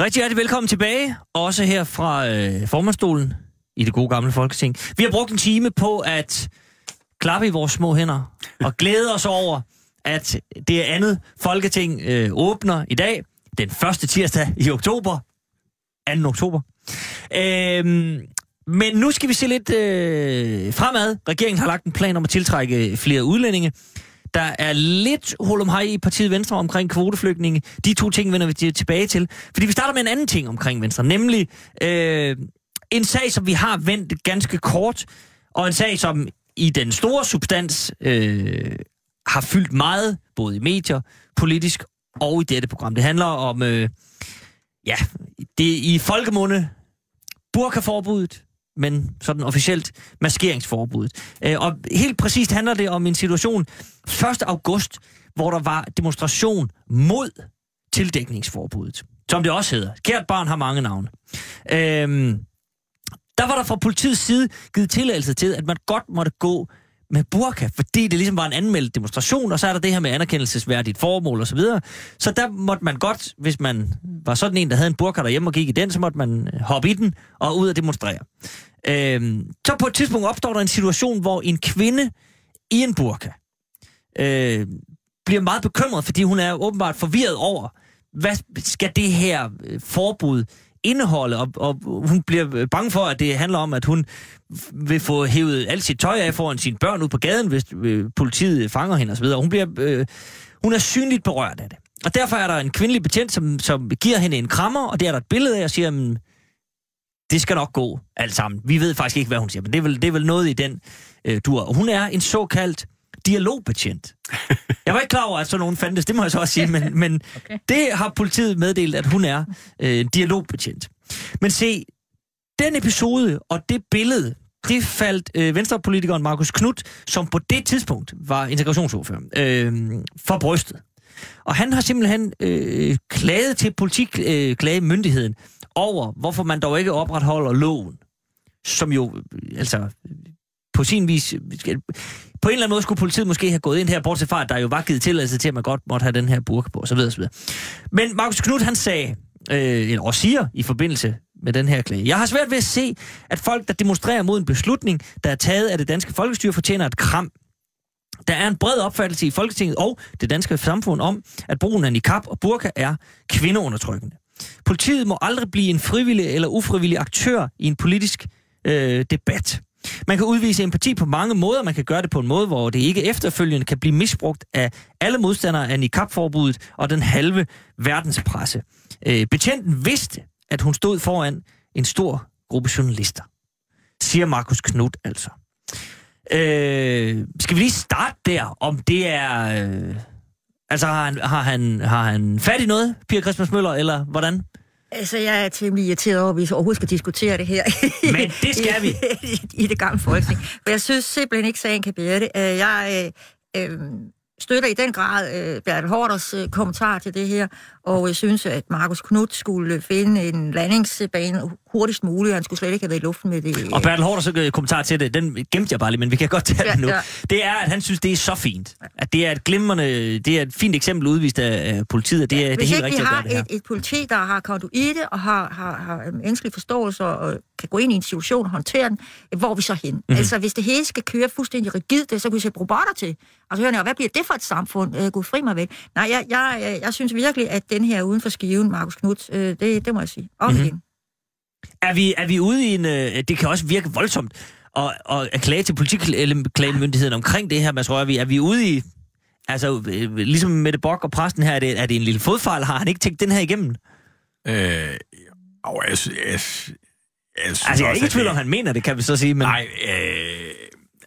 Rigtig hjertelig velkommen tilbage, også her fra øh, formandstolen i det gode gamle Folketing. Vi har brugt en time på at klappe i vores små hænder og glæde os over, at det andet Folketing øh, åbner i dag, den første tirsdag i oktober, 2. oktober. Øhm, men nu skal vi se lidt øh, fremad. Regeringen har lagt en plan om at tiltrække flere udlændinge. Der er lidt hej i partiet Venstre omkring kvoteflygtninge. De to ting vender vi tilbage til. Fordi vi starter med en anden ting omkring Venstre, nemlig øh, en sag, som vi har vendt ganske kort, og en sag, som i den store substans øh, har fyldt meget, både i medier, politisk og i dette program. Det handler om, øh, ja, det i folkemunde, burkaforbuddet, men sådan officielt maskeringsforbuddet. Øh, og helt præcist handler det om en situation 1. august, hvor der var demonstration mod tildækningsforbuddet, som det også hedder. Kært barn har mange navne. Øhm, der var der fra politiets side givet tilladelse til, at man godt måtte gå med burka, fordi det ligesom var en anmeldt demonstration, og så er der det her med anerkendelsesværdigt formål osv. Så, videre. så der måtte man godt, hvis man var sådan en, der havde en burka derhjemme og gik i den, så måtte man øh, hoppe i den og ud og demonstrere. Øhm, så på et tidspunkt opstår der en situation, hvor en kvinde i en burka øh, bliver meget bekymret, fordi hun er åbenbart forvirret over, hvad skal det her øh, forbud indeholde, og, og hun bliver øh, bange for, at det handler om, at hun vil få hævet alt sit tøj af foran sine børn ud på gaden, hvis øh, politiet fanger hende osv. Hun, bliver, øh, hun er synligt berørt af det. Og derfor er der en kvindelig betjent, som, som giver hende en krammer, og det er der et billede af, og siger, at det skal nok gå alt sammen. Vi ved faktisk ikke, hvad hun siger, men det er vel, det er vel noget i den øh, dur. Og hun er en såkaldt dialogbetjent. Jeg var ikke klar over, at sådan nogen fandtes, det må jeg så også sige, men, men okay. det har politiet meddelt, at hun er øh, dialogbetjent. Men se, den episode og det billede, det faldt øh, venstrepolitikeren Markus Knudt, som på det tidspunkt var integrationsordfører, øh, for brystet. Og han har simpelthen øh, klaget til politiklagemyndigheden øh, over, hvorfor man dog ikke opretholder loven, som jo, altså, på sin vis... På en eller anden måde skulle politiet måske have gået ind her, bortset fra, at der jo var givet tilladelse til, at man godt måtte have den her burk på, osv. osv. Men Markus Knud, han sagde, øh, eller også siger i forbindelse med den her klage. Jeg har svært ved at se, at folk, der demonstrerer mod en beslutning, der er taget af det danske folkestyre, fortjener et kram. Der er en bred opfattelse i Folketinget og det danske samfund om, at brugen af niqab og burka er kvindeundertrykkende. Politiet må aldrig blive en frivillig eller ufrivillig aktør i en politisk øh, debat. Man kan udvise empati på mange måder. Man kan gøre det på en måde, hvor det ikke efterfølgende kan blive misbrugt af alle modstandere af niqab-forbuddet og den halve verdenspresse. Øh, betjenten vidste, at hun stod foran en stor gruppe journalister. Siger Markus Knudt altså. Øh, skal vi lige starte der, om det er... Øh, altså, har han, har, han, har han fat i noget, Pia Christmas Møller, eller hvordan? Altså, jeg er temmelig irriteret over, at vi overhovedet skal diskutere det her. Men det skal vi. I, i det gamle folketing. For jeg synes simpelthen ikke, sagen kan bære det. Øh, jeg øh, øh, støtter i den grad øh, Bertel Hårders øh, kommentar til det her, og jeg synes, at Markus Knudt skulle finde en landingsbane hurtigst muligt. Han skulle slet ikke have været i luften med det. Og Bertel Hårders øh, kommentar til det, den gemte jeg bare lige, men vi kan godt tage ja, den nu. Ja. Det er, at han synes, det er så fint. At det er et glimrende, det er et fint eksempel udvist af politiet, det er, ja, det er helt rigtigt at gøre det her. Et, et politi, der har konduite og har, har, har menneskelig forståelse og kan gå ind i en situation og håndtere den, hvor er vi så hen? Mm-hmm. Altså, hvis det hele skal køre fuldstændig rigidt, så kan vi sætte robotter til. Altså, hør hvad bliver det for et samfund? Uh, Gud fri mig væk. Nej, jeg, jeg, jeg, jeg synes virkelig, at den her uden for skiven, Markus Knudt, uh, det, det må jeg sige. Om mm-hmm. igen. Er vi, er vi ude i en... Uh, det kan også virke voldsomt at, at, at klage til politiklagemyndigheden omkring det her, Mads Rørvig. Er vi ude i... Altså, øh, ligesom med det Bok og præsten her, er det, er det en lille fodfejl? Har han ikke tænkt den her igennem? Øh, og jeg, jeg, jeg, jeg altså, jeg er ikke i tvivl om, han mener det, kan vi så sige. Men... Nej, øh,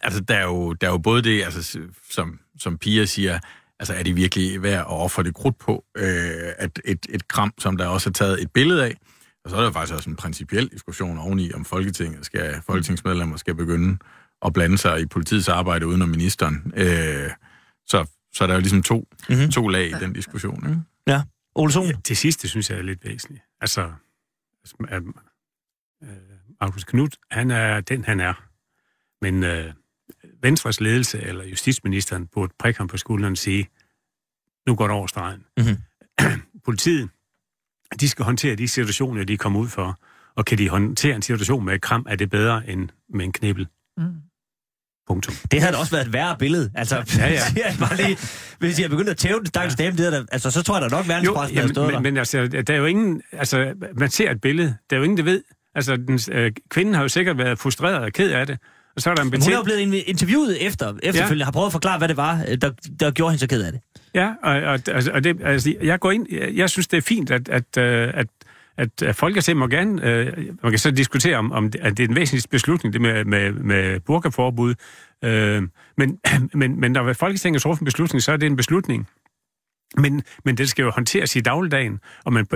altså, der er, jo, der er jo både det, altså, som, som Pia siger, altså, er det virkelig værd at ofre det krudt på, øh, at et, et kram, som der også er taget et billede af, Og så er der faktisk også en principiel diskussion oveni, om Folketinget skal, folketingsmedlemmer skal begynde at blande sig i politiets arbejde uden om ministeren. Øh, så, så der er jo ligesom to, mm-hmm. to lag i den diskussion. Ikke? Ja. Ole Sohn? Ja, det sidste synes jeg er lidt væsentligt. Altså, øh, Markus Knudt, han er den, han er. Men øh, Venstres ledelse eller justitsministeren burde prikke ham på skulderen og sige, nu går det over stregen. Mm-hmm. Politiet, de skal håndtere de situationer, de kommer ud for. Og kan de håndtere en situation med et kram, er det bedre end med en knibbel. Mm. Punktum. Det havde da også været et værre billede. Altså, ja, ja. jeg bare lige, hvis jeg begyndte at tæve den stakkels ja. dame, der, altså, så tror jeg da nok, verdenspressen havde stået men, der. Men altså, der er jo ingen... Altså, man ser et billede. Der er jo ingen, der ved. Altså, den, øh, kvinden har jo sikkert været frustreret og ked af det. Og så er der en betjent... Hun er jo blevet interviewet efter, efterfølgende, ja. har prøvet at forklare, hvad det var, øh, der, der gjorde hende så ked af det. Ja, og, og, altså, og det, altså, jeg går ind... Jeg, jeg synes, det er fint, at, at, øh, at at, at Folketinget må gerne, øh, man kan så diskutere om, om det, at det er en væsentlig beslutning, det med, med, med burkaforbud, øh, men, men, men når Folketinget træffer en beslutning, så er det en beslutning. Men, men det skal jo håndteres i dagligdagen, og man,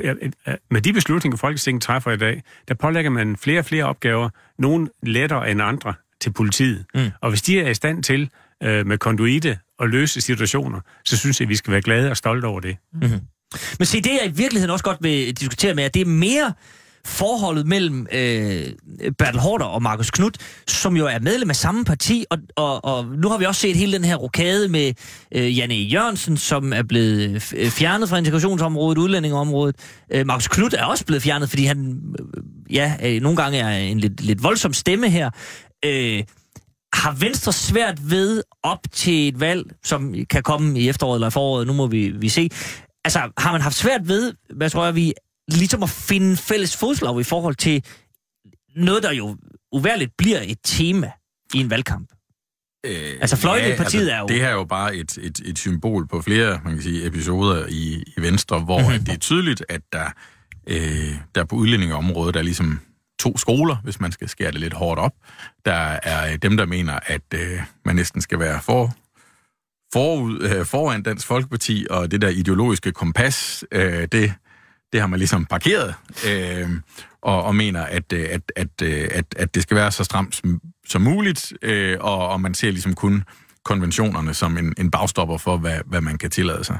med de beslutninger, Folketinget træffer i dag, der pålægger man flere og flere opgaver, nogle lettere end andre, til politiet. Mm. Og hvis de er i stand til øh, med konduite at løse situationer, så synes jeg, at vi skal være glade og stolte over det. Mm-hmm. Men se, det jeg i virkeligheden også godt vil diskutere med, at det er mere forholdet mellem øh, Bertel Hårder og Markus Knudt, som jo er medlem af samme parti, og, og, og nu har vi også set hele den her rokade med øh, Janne Jørgensen, som er blevet øh, fjernet fra integrationsområdet, udlændingeområdet. Øh, Markus Knudt er også blevet fjernet, fordi han øh, ja, øh, nogle gange er en lidt, lidt voldsom stemme her. Øh, har Venstre svært ved op til et valg, som kan komme i efteråret eller i foråret, nu må vi, vi se. Altså, har man haft svært ved, hvad tror jeg, vi ligesom at finde fælles fodslag i forhold til noget, der jo uværligt bliver et tema i en valgkamp? Øh, altså fløjten ja, altså, er jo... Det her er jo bare et, et, et symbol på flere man kan sige, episoder i, i Venstre, hvor mm-hmm. det er tydeligt, at der, øh, der på udlændingeområdet er ligesom to skoler, hvis man skal skære det lidt hårdt op. Der er øh, dem, der mener, at øh, man næsten skal være for, forud, øh, foran Dansk Folkeparti, og det der ideologiske kompas, øh, det, det har man ligesom parkeret, øh, og, og mener, at, øh, at, at, øh, at, at det skal være så stramt som, som muligt, øh, og, og man ser ligesom kun konventionerne som en, en bagstopper for, hvad, hvad man kan tillade sig.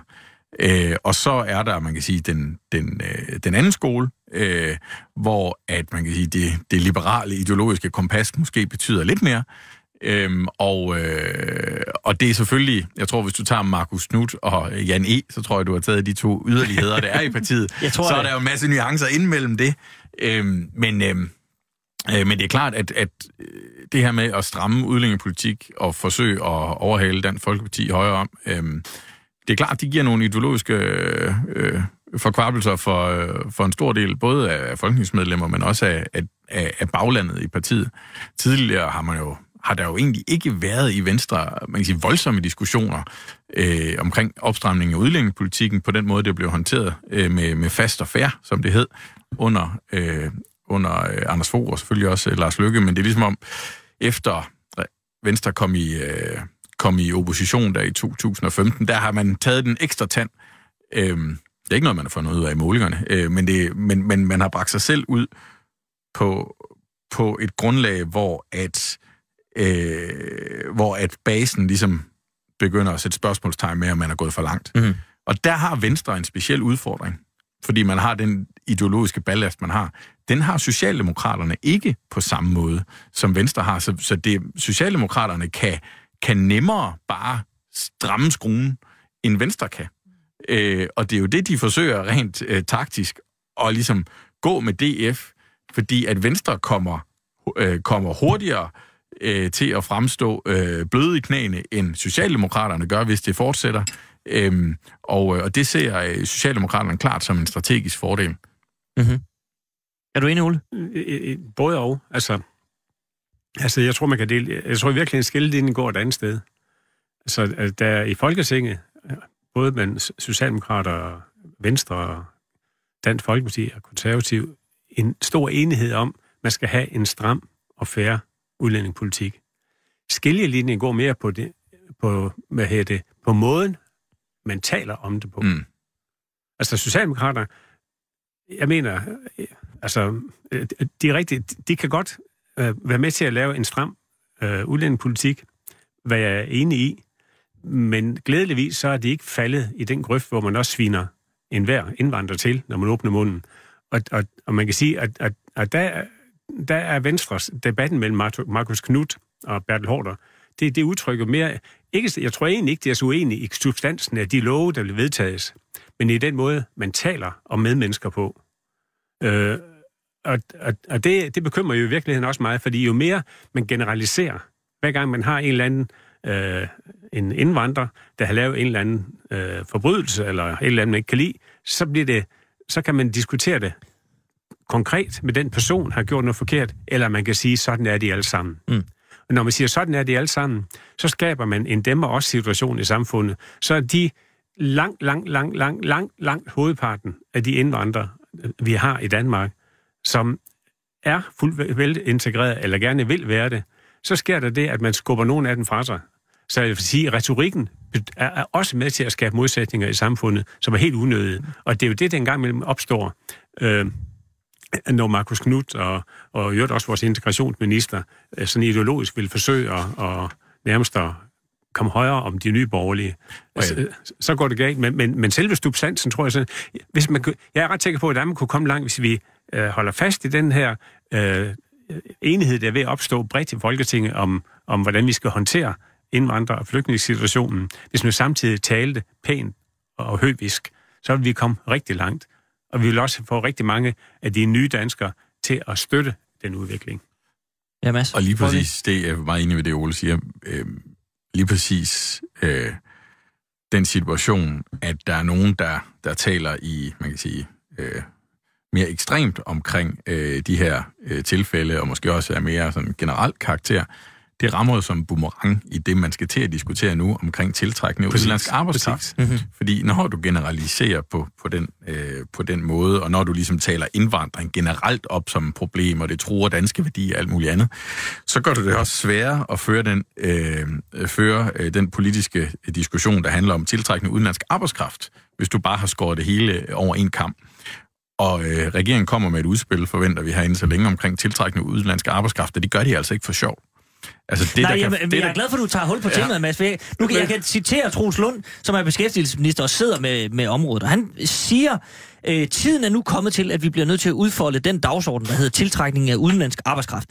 Øh, og så er der, man kan sige, den, den, øh, den anden skole, øh, hvor at man kan sige, det, det liberale ideologiske kompas måske betyder lidt mere. Øhm, og, øh, og det er selvfølgelig, jeg tror, hvis du tager Markus Knudt og Jan E., så tror jeg, du har taget de to yderligheder, der er i partiet. jeg tror, så er der jo en masse nuancer ind mellem det. Øhm, men, øhm, øh, men det er klart, at, at det her med at stramme udlændingepolitik og forsøge at overhale Dansk Folkeparti højere om, øhm, det er klart, de giver nogle ideologiske øh, forkvabelser for, øh, for en stor del, både af folketingsmedlemmer, men også af, af, af baglandet i partiet. Tidligere har man jo har der jo egentlig ikke været i Venstre man kan sige, voldsomme diskussioner øh, omkring opstramningen af udlændingepolitikken på den måde, det blev håndteret øh, med, med fast og fair, som det hed, under, øh, under øh, Anders Fogh og selvfølgelig også øh, Lars Løkke, men det er ligesom om, efter Venstre kom i, øh, kom i opposition der i 2015, der har man taget den ekstra tand. Øh, det er ikke noget, man har fundet ud af i målingerne, øh, men, det, men, men man har bragt sig selv ud på, på et grundlag, hvor at øh, hvor at basen ligesom begynder at sætte spørgsmålstegn med, om man er gået for langt. Mm-hmm. Og der har Venstre en speciel udfordring, fordi man har den ideologiske ballast, man har. Den har Socialdemokraterne ikke på samme måde, som Venstre har. Så, så det, Socialdemokraterne kan, kan nemmere bare stramme skruen, end Venstre kan. Øh, og det er jo det, de forsøger rent øh, taktisk at ligesom gå med DF, fordi at Venstre kommer, øh, kommer hurtigere øh, til at fremstå øh, bløde i knæene, end Socialdemokraterne gør, hvis det fortsætter. Øhm, og, øh, og det ser øh, Socialdemokraterne klart som en strategisk fordel. Mm-hmm. Er du enig, Ole? Både og. Altså, altså jeg tror, man kan dele... Jeg tror virkelig, en skillelinje går et andet sted. Altså, der i Folketinget, både med Socialdemokrater, Venstre, Dansk Folkeparti og Konservativ, en stor enighed om, at man skal have en stram og færre udlændingepolitik. Skiljelinjen går mere på, det, på, hvad hedder det, på måden, man taler om det på. Mm. Altså, Socialdemokrater, jeg mener, altså, de, er rigtigt, de kan godt øh, være med til at lave en stram øh, udlændingepolitik, hvad jeg er enig i, men glædeligvis så er de ikke faldet i den grøft, hvor man også sviner enhver indvandrer til, når man åbner munden. Og, og, og man kan sige, at, at, at der, der er Venstres debatten mellem Markus Knudt og Bertel Hårder, det, det udtrykker mere... Ikke, jeg tror egentlig ikke, det er så uenige i substansen af de love, der vil vedtages, men i den måde, man taler om medmennesker på. Øh, og og, og det, det bekymrer jo i virkeligheden også meget, fordi jo mere man generaliserer, hver gang man har en eller anden øh, en indvandrer, der har lavet en eller anden øh, forbrydelse, eller et eller andet, man ikke kan lide, så, bliver det, så kan man diskutere det konkret med den person, har gjort noget forkert, eller man kan sige, sådan er de alle sammen. Mm. Og når man siger, sådan er de alle sammen, så skaber man en dæmmer også situation i samfundet. Så er de langt, langt, langt, langt, langt, langt hovedparten af de indvandrere, vi har i Danmark, som er fuldt velintegreret, eller gerne vil være det, så sker der det, at man skubber nogen af dem fra sig. Så jeg vil sige, at retorikken er også med til at skabe modsætninger i samfundet, som er helt unødige. Og det er jo det, der engang mellem opstår, øh, når Markus Knudt og, og jo også vores integrationsminister øh, sådan ideologisk vil forsøge at, at nærmest at komme højere om de nye borgerlige. Altså, ja. Så går det galt. Men, men, men selve substansen, tror jeg, så, hvis man, jeg er ret sikker på, at man kunne komme langt, hvis vi øh, holder fast i den her øh, enighed, der er ved at opstå bredt i Folketinget om, om hvordan vi skal håndtere indvandrer- og flygtningssituationen. Hvis man samtidig talte pænt og høvisk, så vil vi komme rigtig langt. Og vi vil også få rigtig mange af de nye danskere til at støtte den udvikling. Ja, Mads. Og lige præcis, det er meget enig med det, Ole siger. Øh, lige præcis øh, den situation, at der er nogen, der, der taler i, man kan sige, øh, mere ekstremt omkring øh, de her øh, tilfælde, og måske også er mere sådan generelt karakter, det rammer jo som boomerang i det, man skal til at diskutere nu omkring tiltrækning af udenlandsk arbejdskraft. Mm-hmm. Fordi når du generaliserer på, på, den, øh, på den måde, og når du ligesom taler indvandring generelt op som et problem, og det truer danske værdier og alt muligt andet, så gør du det også sværere at føre den, øh, føre, øh, den politiske diskussion, der handler om tiltrækning af udenlandsk arbejdskraft, hvis du bare har skåret det hele over en kamp. Og øh, regeringen kommer med et udspil, forventer vi herinde så længe, omkring tiltrækning af udenlandsk arbejdskraft, og det gør de altså ikke for sjov. Altså det, Nej, der jamen, kan, det, jeg er glad for, at du tager hul på ja. temaet, Mads. Jeg, nu kan jeg kan citere Troels Lund, som er beskæftigelsesminister og sidder med, med området, og han siger, øh, tiden er nu kommet til, at vi bliver nødt til at udfolde den dagsorden, der hedder tiltrækning af udenlandsk arbejdskraft.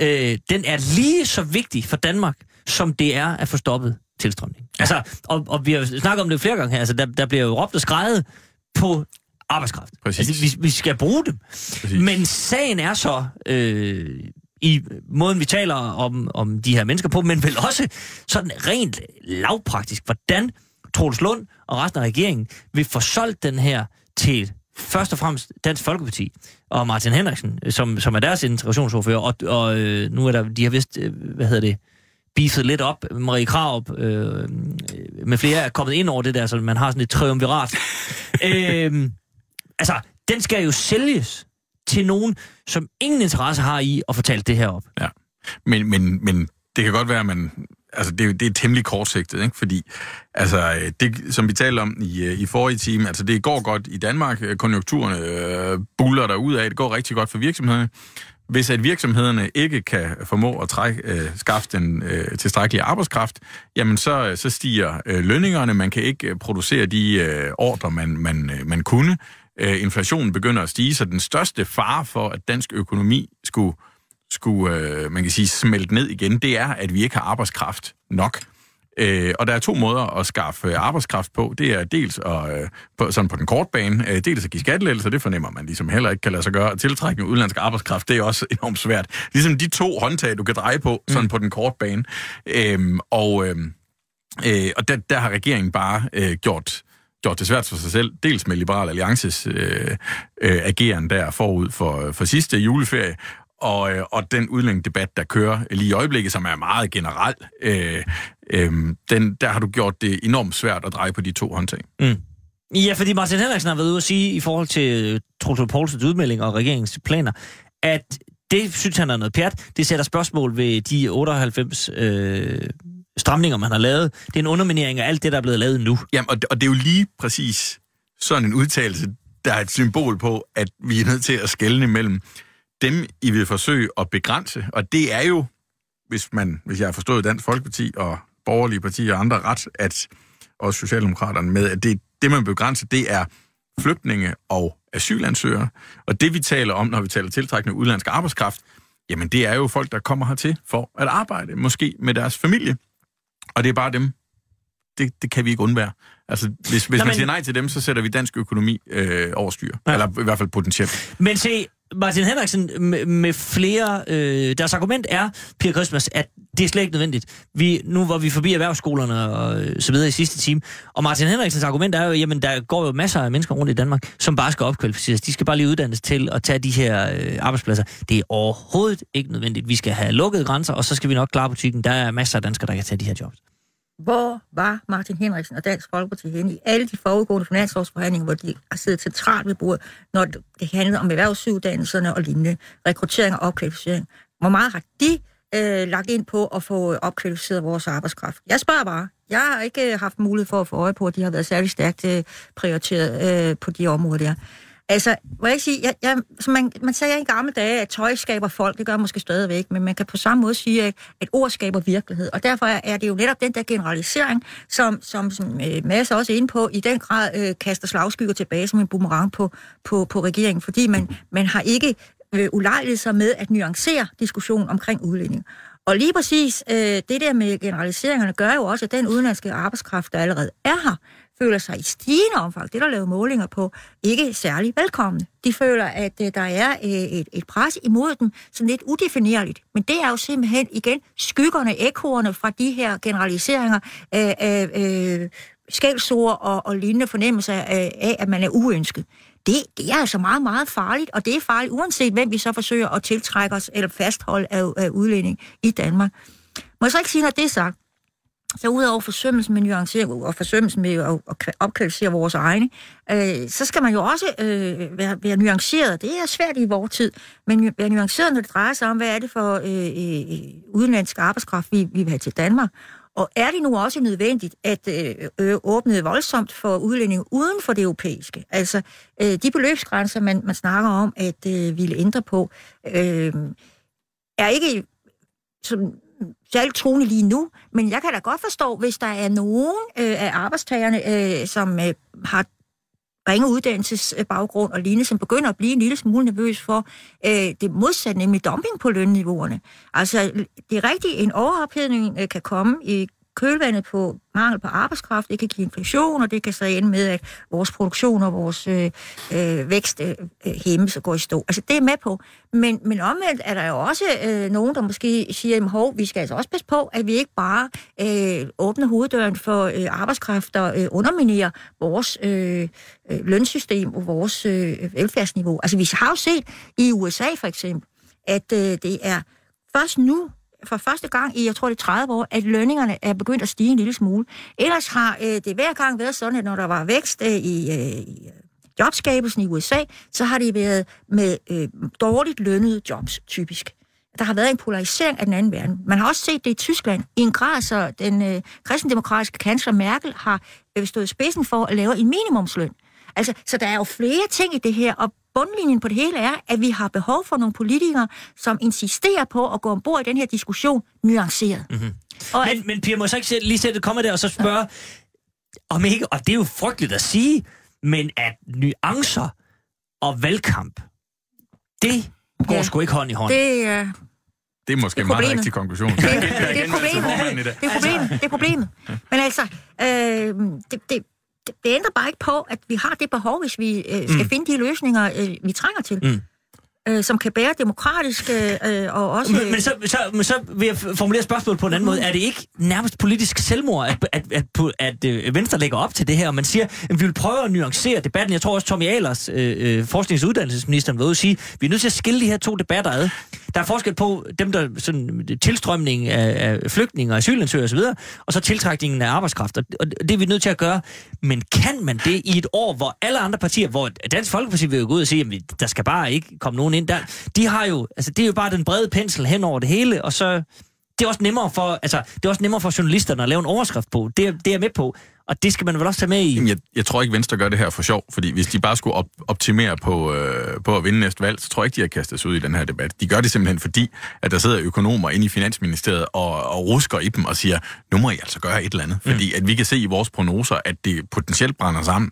Øh, den er lige så vigtig for Danmark, som det er at få stoppet tilstrømning. Altså, og, og vi har snakket om det flere gange her, altså der, der bliver jo råbt og skrejet på arbejdskraft. Præcis. Altså, vi, vi skal bruge dem. Præcis. Men sagen er så, øh, i måden, vi taler om, om de her mennesker på, men vel også sådan rent lavpraktisk, hvordan Troels Lund og resten af regeringen vil få solgt den her til først og fremmest Dansk Folkeparti og Martin Henriksen, som, som er deres integrationsordfører, og, og øh, nu er der, de har vist, øh, hvad hedder det, beefet lidt op. Marie Krav øh, med flere er kommet ind over det der, så man har sådan et triumvirat. øh, altså, den skal jo sælges til nogen, som ingen interesse har i at fortælle det her op. Ja, men, men, men det kan godt være, at man... Altså, det, det er temmelig kortsigtet, ikke? Fordi, altså, det, som vi talte om i, øh, i forrige time, altså, det går godt i Danmark. Konjunkturerne øh, buller der ud af. Det går rigtig godt for virksomhederne. Hvis at virksomhederne ikke kan formå at trække, øh, skaffe den øh, tilstrækkelige arbejdskraft, jamen så, øh, så stiger øh, lønningerne. Man kan ikke øh, producere de øh, ordre, man, man, man kunne øh, inflationen begynder at stige, så den største fare for, at dansk økonomi skulle, skulle øh, man kan sige, smelte ned igen, det er, at vi ikke har arbejdskraft nok. Øh, og der er to måder at skaffe arbejdskraft på. Det er dels at, øh, på, sådan på den korte bane, øh, dels at give skattelettelser, det fornemmer man ligesom heller ikke kan lade sig gøre. Tiltrækning af udenlandsk arbejdskraft, det er også enormt svært. Ligesom de to håndtag, du kan dreje på, sådan mm. på den korte bane. Øh, og øh, øh, og der, der har regeringen bare øh, gjort gjort det svært for sig selv, dels med Liberal Alliances øh, øh, ageren der forud for, for sidste juleferie, og, øh, og den udlændingdebat, der kører lige i øjeblikket, som er meget generel, øh, øh, den, der har du gjort det enormt svært at dreje på de to håndtag. Mm. Ja, fordi Martin Henriksen har været ude at sige i forhold til øh, Truls Poulsens udmelding og regeringens planer, at det synes han er noget pjat. Det sætter spørgsmål ved de 98 øh, stramninger, man har lavet. Det er en underminering af alt det, der er blevet lavet nu. Jamen, og, og det er jo lige præcis sådan en udtalelse, der er et symbol på, at vi er nødt til at skelne mellem dem, I vil forsøge at begrænse. Og det er jo, hvis, man, hvis jeg har forstået Dansk Folkeparti og borgerlige partier og andre ret, at også Socialdemokraterne med, at det, det man begrænser, det er flygtninge og asylansøgere. Og det vi taler om, når vi taler tiltrækkende udlandsk arbejdskraft, jamen det er jo folk, der kommer hertil for at arbejde, måske med deres familie. Og det er bare dem, det, det kan vi ikke undvære. Altså, hvis, hvis Nå, man men... siger nej til dem, så sætter vi dansk økonomi øh, over styr. Ja. Eller i hvert fald potentielt. Men se, Martin Henriksen med, med flere... Øh, deres argument er, Pia Christmas, at det er slet ikke nødvendigt. Vi, nu var vi forbi erhvervsskolerne og øh, så videre i sidste time, og Martin Henriksens argument er jo, jamen der går jo masser af mennesker rundt i Danmark, som bare skal opkvalificeres. De skal bare lige uddannes til at tage de her øh, arbejdspladser. Det er overhovedet ikke nødvendigt. Vi skal have lukkede grænser, og så skal vi nok klare butikken. Der er masser af danskere, der kan tage de her jobs. Hvor var Martin Henriksen og Dansk Folkeparti henne i alle de foregående finanslovsforhandlinger, hvor de har siddet centralt ved bordet, når det handlede om erhvervsuddannelserne og lignende, rekruttering og opkvalificering? Hvor meget har de øh, lagt ind på at få øh, opkvalificeret vores arbejdskraft? Jeg spørger bare. Jeg har ikke øh, haft mulighed for at få øje på, at de har været særlig stærkt øh, prioriteret øh, på de områder der. Altså, må jeg ikke sige, jeg, jeg, som man, man sagde i gamle dage, at tøj skaber folk, det gør måske stadigvæk, men man kan på samme måde sige, at, at ord skaber virkelighed. Og derfor er det jo netop den der generalisering, som, som, som øh, Mads også er inde på, i den grad øh, kaster slagskygger tilbage som en boomerang på, på, på regeringen, fordi man, man har ikke øh, ulejligt sig med at nuancere diskussionen omkring udlænding. Og lige præcis øh, det der med generaliseringerne gør jo også, at den udenlandske arbejdskraft, der allerede er her, føler sig i stigende omfang, det der lavet målinger på, ikke særlig velkomne. De føler, at øh, der er øh, et, et pres imod dem, sådan lidt udefinerligt. Men det er jo simpelthen igen skyggerne, ekoerne fra de her generaliseringer af, af øh, skældsord og, og lignende fornemmelser af, af, at man er uønsket. Det, det er altså meget, meget farligt, og det er farligt, uanset hvem vi så forsøger at tiltrække os eller fastholde af, af udlænding i Danmark. Må jeg så ikke sige, når det er sagt, så udover forsømmelsen med nuancering og forsømmelsen med at opkvalificere vores egne, øh, så skal man jo også øh, være, være nuanceret. Det er svært i vores tid, men være nuanceret, når det drejer sig om, hvad er det for øh, øh, udenlandsk arbejdskraft, vi, vi vil have til Danmark. Og er det nu også nødvendigt at øh, øh, åbne voldsomt for udlændinge uden for det europæiske? Altså, øh, de beløbsgrænser, man, man snakker om at øh, ville ændre på, øh, er ikke som særligt troende lige nu, men jeg kan da godt forstå, hvis der er nogen øh, af arbejdstagerne, øh, som øh, har ringe uddannelsesbaggrund og lignende, som begynder at blive en lille smule nervøs for øh, det modsatte, nemlig dumping på lønniveauerne. Altså, det er rigtigt, en overophedning øh, kan komme i kølvandet på mangel på arbejdskraft, det kan give inflation, og det kan så ende med, at vores produktion og vores øh, øh, vækst øh, øh hæmmes og går i stå. Altså, det er med på. Men, men omvendt er der jo også øh, nogen, der måske siger, at vi skal altså også passe på, at vi ikke bare øh, åbner hoveddøren for øh, arbejdskraft og øh, underminerer vores øh, øh, lønsystem og vores øh, velfærdsniveau. Altså, vi har jo set i USA for eksempel, at øh, det er først nu, for første gang i, jeg tror det er 30 år, at lønningerne er begyndt at stige en lille smule. Ellers har øh, det hver gang været sådan, at når der var vækst øh, i, øh, i øh, jobskabelsen i USA, så har det været med øh, dårligt lønnede jobs, typisk. Der har været en polarisering af den anden verden. Man har også set det i Tyskland i en grad, så den øh, kristendemokratiske kansler Merkel har øh, stået spidsen for at lave en minimumsløn. Altså, så der er jo flere ting i det her, og bundlinjen på det hele er, at vi har behov for nogle politikere, som insisterer på at gå ombord i den her diskussion nuanceret. Mm-hmm. Og men, at, men Pia, må jeg så ikke lige sætte komme der og så spørge, ja. om ikke, og det er jo frygteligt at sige, men at nuancer og valgkamp, det går ja. sgu ikke hånd i hånd. Det er... Uh... Det er måske det er en meget rigtig konklusion. Det, det, det, det, er problemet. Det er problemet. Det er problemet. Men altså, øh, det, det, det ændrer bare ikke på, at vi har det behov, hvis vi øh, skal mm. finde de løsninger, øh, vi trænger til. Mm øh, som kan bære demokratisk øh, og også... Men, men, så, så, men så vil jeg formulere spørgsmålet på en anden mm. måde. Er det ikke nærmest politisk selvmord, at, at, at, at, at øh, Venstre lægger op til det her, og man siger, at vi vil prøve at nuancere debatten. Jeg tror også, Tommy Ahlers, øh, øh forsknings- og uddannelsesministeren, var ude at sige, at vi er nødt til at skille de her to debatter ad. Der er forskel på dem, der sådan, tilstrømning af, af flygtninge og asylansøgere osv., og så tiltrækningen af arbejdskraft. Og det er vi nødt til at gøre. Men kan man det i et år, hvor alle andre partier, hvor Dansk Folkeparti vil jo gå ud og sige, at der skal bare ikke komme nogen ind der, de har jo, altså det er jo bare den brede pensel hen over det hele, og så det er også nemmere for, altså, det er også nemmere for journalisterne at lave en overskrift på. Det, er- det er jeg med på. Og det skal man vel også tage med i. Jamen, jeg, jeg tror ikke, Venstre gør det her for sjov, fordi hvis de bare skulle op, optimere på, øh, på at vinde næste valg, så tror jeg ikke, de har kastet sig ud i den her debat. De gør det simpelthen fordi, at der sidder økonomer inde i Finansministeriet og, og rusker i dem og siger, nu må I altså gøre et eller andet. Fordi at vi kan se i vores prognoser, at det potentielt brænder sammen.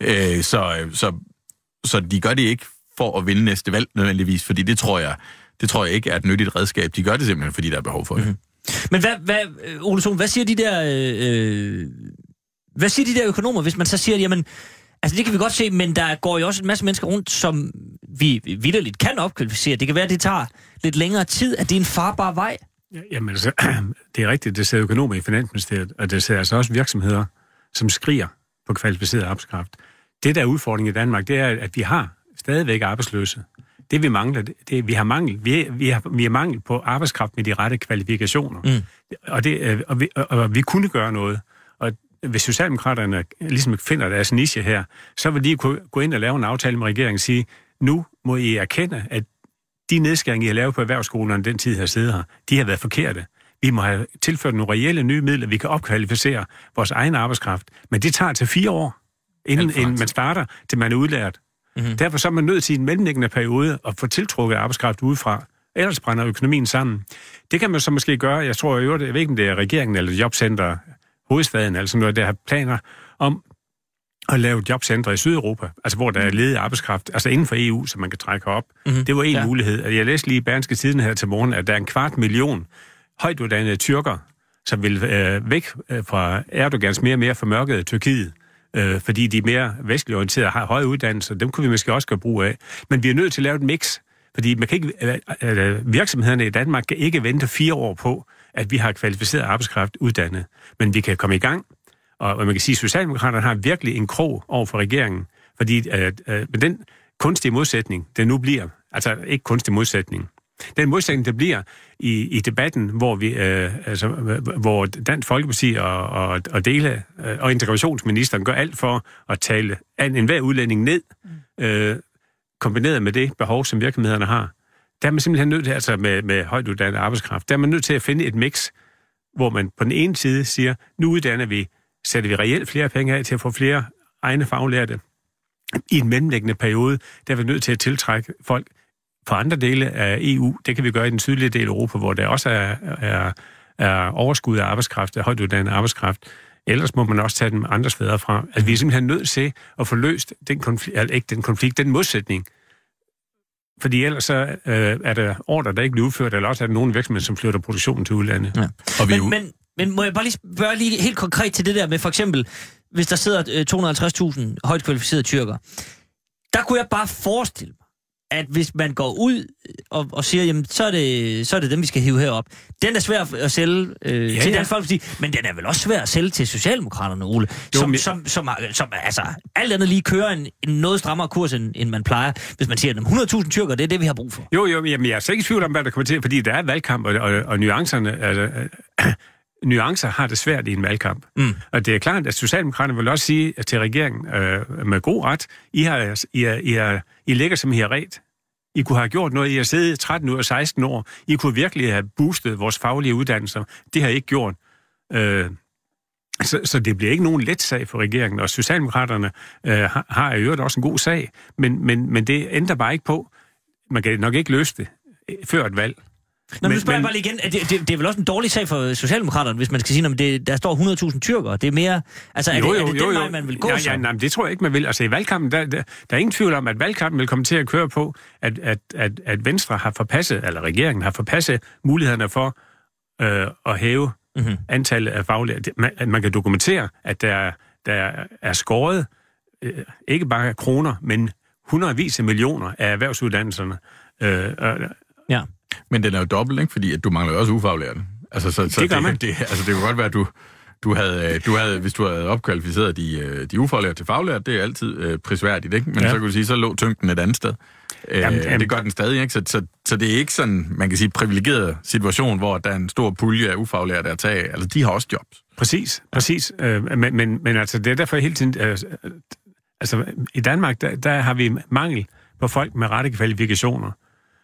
Øh, så, så, så de gør det ikke for at vinde næste valg nødvendigvis, fordi det tror jeg, det tror jeg ikke er et nyttigt redskab. De gør det simpelthen, fordi der er behov for det. Men hvad, hvad, øh, Ole Sohn, hvad siger de der... Øh, hvad siger de der økonomer, hvis man så siger, jamen, altså det kan vi godt se, men der går jo også en masse mennesker rundt, som vi vidderligt kan opkvalificere. Det kan være, at det tager lidt længere tid, at det er en farbar vej. Ja, Jamen altså, det er rigtigt, det sidder økonomer i Finansministeriet, og det sidder altså også virksomheder, som skriger på kvalificeret arbejdskraft. Det, der er udfordringen i Danmark, det er, at vi har stadigvæk arbejdsløse. Det, vi mangler, det, vi har mangel. Vi, vi, har, vi har mangel på arbejdskraft med de rette kvalifikationer. Mm. Og, det, øh, og, vi, og, vi kunne gøre noget. Og hvis Socialdemokraterne ligesom finder deres niche her, så vil de kunne gå ind og lave en aftale med regeringen og sige, nu må I erkende, at de nedskæringer, I har lavet på erhvervsskolerne den tid, I har siddet her, de har været forkerte. Vi må have tilført nogle reelle nye midler, vi kan opkvalificere vores egen arbejdskraft. Men det tager til fire år, inden, inden man starter, til man er udlært. Mm-hmm. Derfor så er man nødt til i en mellemliggende periode at få tiltrukket arbejdskraft udefra. Ellers brænder økonomien sammen. Det kan man så måske gøre, jeg tror jo, jeg ved ikke, om det er regeringen eller jobcenter, hovedstaden, altså noget, der har planer om at lave jobcentre i Sydeuropa, altså hvor der er ledig arbejdskraft, altså inden for EU, som man kan trække op. Mm-hmm. Det var en Ja. mulighed. Jeg læste lige i Berlingske Tiden her til morgen, at der er en kvart million højt uddannede tyrker, som vil øh, væk øh, fra Erdogans mere og mere formørkede Tyrkiet, øh, fordi de er mere vestligt orienterede og har høje uddannelser. Dem kunne vi måske også gøre brug af. Men vi er nødt til at lave et mix, fordi man kan ikke, øh, øh, virksomhederne i Danmark kan ikke vente fire år på, at vi har kvalificeret arbejdskraft uddannet. Men vi kan komme i gang, og og man kan sige, at Socialdemokraterne har virkelig en krog over for regeringen, fordi øh, øh, med den kunstige modsætning, det nu bliver, altså ikke kunstig modsætning, den modsætning, der bliver i, i debatten, hvor vi, øh, altså, hvor Dansk Folkeparti og, og, og dele øh, og integrationsministeren gør alt for at tale en, enhver udlænding ned, øh, kombineret med det behov, som virksomhederne har. Der er man simpelthen nødt til, altså med, med højt uddannet arbejdskraft, der er man nødt til at finde et mix, hvor man på den ene side siger, nu uddanner vi, sætter vi reelt flere penge af til at få flere egne faglærte. I en mellemlæggende periode, der er vi nødt til at tiltrække folk fra andre dele af EU. Det kan vi gøre i den sydlige del af Europa, hvor der også er, er, er overskud af arbejdskraft, af højt uddannet arbejdskraft. Ellers må man også tage dem andre steder fra. Altså, vi er simpelthen nødt til at få løst den konflikt, altså ikke den konflikt, den modsætning. Fordi ellers så øh, er der ordre, der ikke bliver udført, eller også er der nogle virksomheder, som flytter produktionen til udlandet. Ja. Og vi Men, men, men må jeg bare lige spørge lige helt konkret til det der med for eksempel, hvis der sidder øh, 250.000 højt kvalificerede tyrker, der kunne jeg bare forestille at hvis man går ud og, og siger, jamen, så er, det, så er det dem, vi skal hive herop. Den er svær at sælge øh, ja, til ja. Dansk Folkeparti, men den er vel også svær at sælge til Socialdemokraterne, Ole, Jo, som, men- som, som, som, som altså, alt andet lige kører en, en noget strammere kurs, end, end man plejer. Hvis man siger, at 100.000 tyrker, det er det, vi har brug for. Jo, jo, jamen, jeg er slet ikke i tvivl om, hvad der kommer til, fordi der er valgkamp, og, og, og nuancerne, altså, nuancer har det svært i en valgkamp. Mm. Og det er klart, at Socialdemokraterne vil også sige til regeringen øh, med god ret, I, har, I, er, I, er, I ligger som I har ret. I kunne have gjort noget. I har siddet 13 ud af 16 år. I kunne virkelig have boostet vores faglige uddannelser. Det har I ikke gjort. Øh, så, så det bliver ikke nogen let sag for regeringen, og Socialdemokraterne øh, har, har i øvrigt også en god sag, men, men, men det ændrer bare ikke på, man kan nok ikke løse det øh, før et valg. Nå, men, Men- nu spørger jeg men- bare lige igen. Det, det, det er vel også en dårlig sag for Socialdemokraterne, hvis man skal sige, at det, der står 100.000 tyrkere. Det er mere... Altså, er det, er det den vej, man vil gå ja, ja, nej, det tror jeg ikke, man vil. Altså i valgkampen, der, der, der er ingen tvivl om, at valgkampen vil komme til at køre på, at, at, at, at Venstre har forpasset, eller regeringen har forpasset mulighederne for øh, at hæve Mhm. mm-hmm. antallet af faglærte. Man, man kan dokumentere, at der, der er skåret øh, ikke bare kroner, men hundredvis af millioner af erhvervsuddannelserne. Øh, og, Ja. Men den er jo dobbelt, ikke? Fordi at du mangler også ufaglærte. Altså, så, så Det gør man. Det, altså, det kunne godt være, at du, du havde, øh, du havde, hvis du havde opkvalificeret de, øh, de ufaglærte til faglærte, det er altid øh, prisværdigt, ikke? Men ja. Så kan du sige, så lå tyngden et andet sted. Øh, Jamen, jamen, jamen- det gør den stadig, ikke? Så, så, så det er ikke sådan, man kan sige, privilegeret situation, hvor der er en stor pulje af ufaglærte at tage. Altså, de har også jobs. Præcis, præcis. Øh, men, men, men altså, det er derfor hele tiden... Øh, altså, i Danmark, der, der har vi mangel på folk med rette kvalifikationer.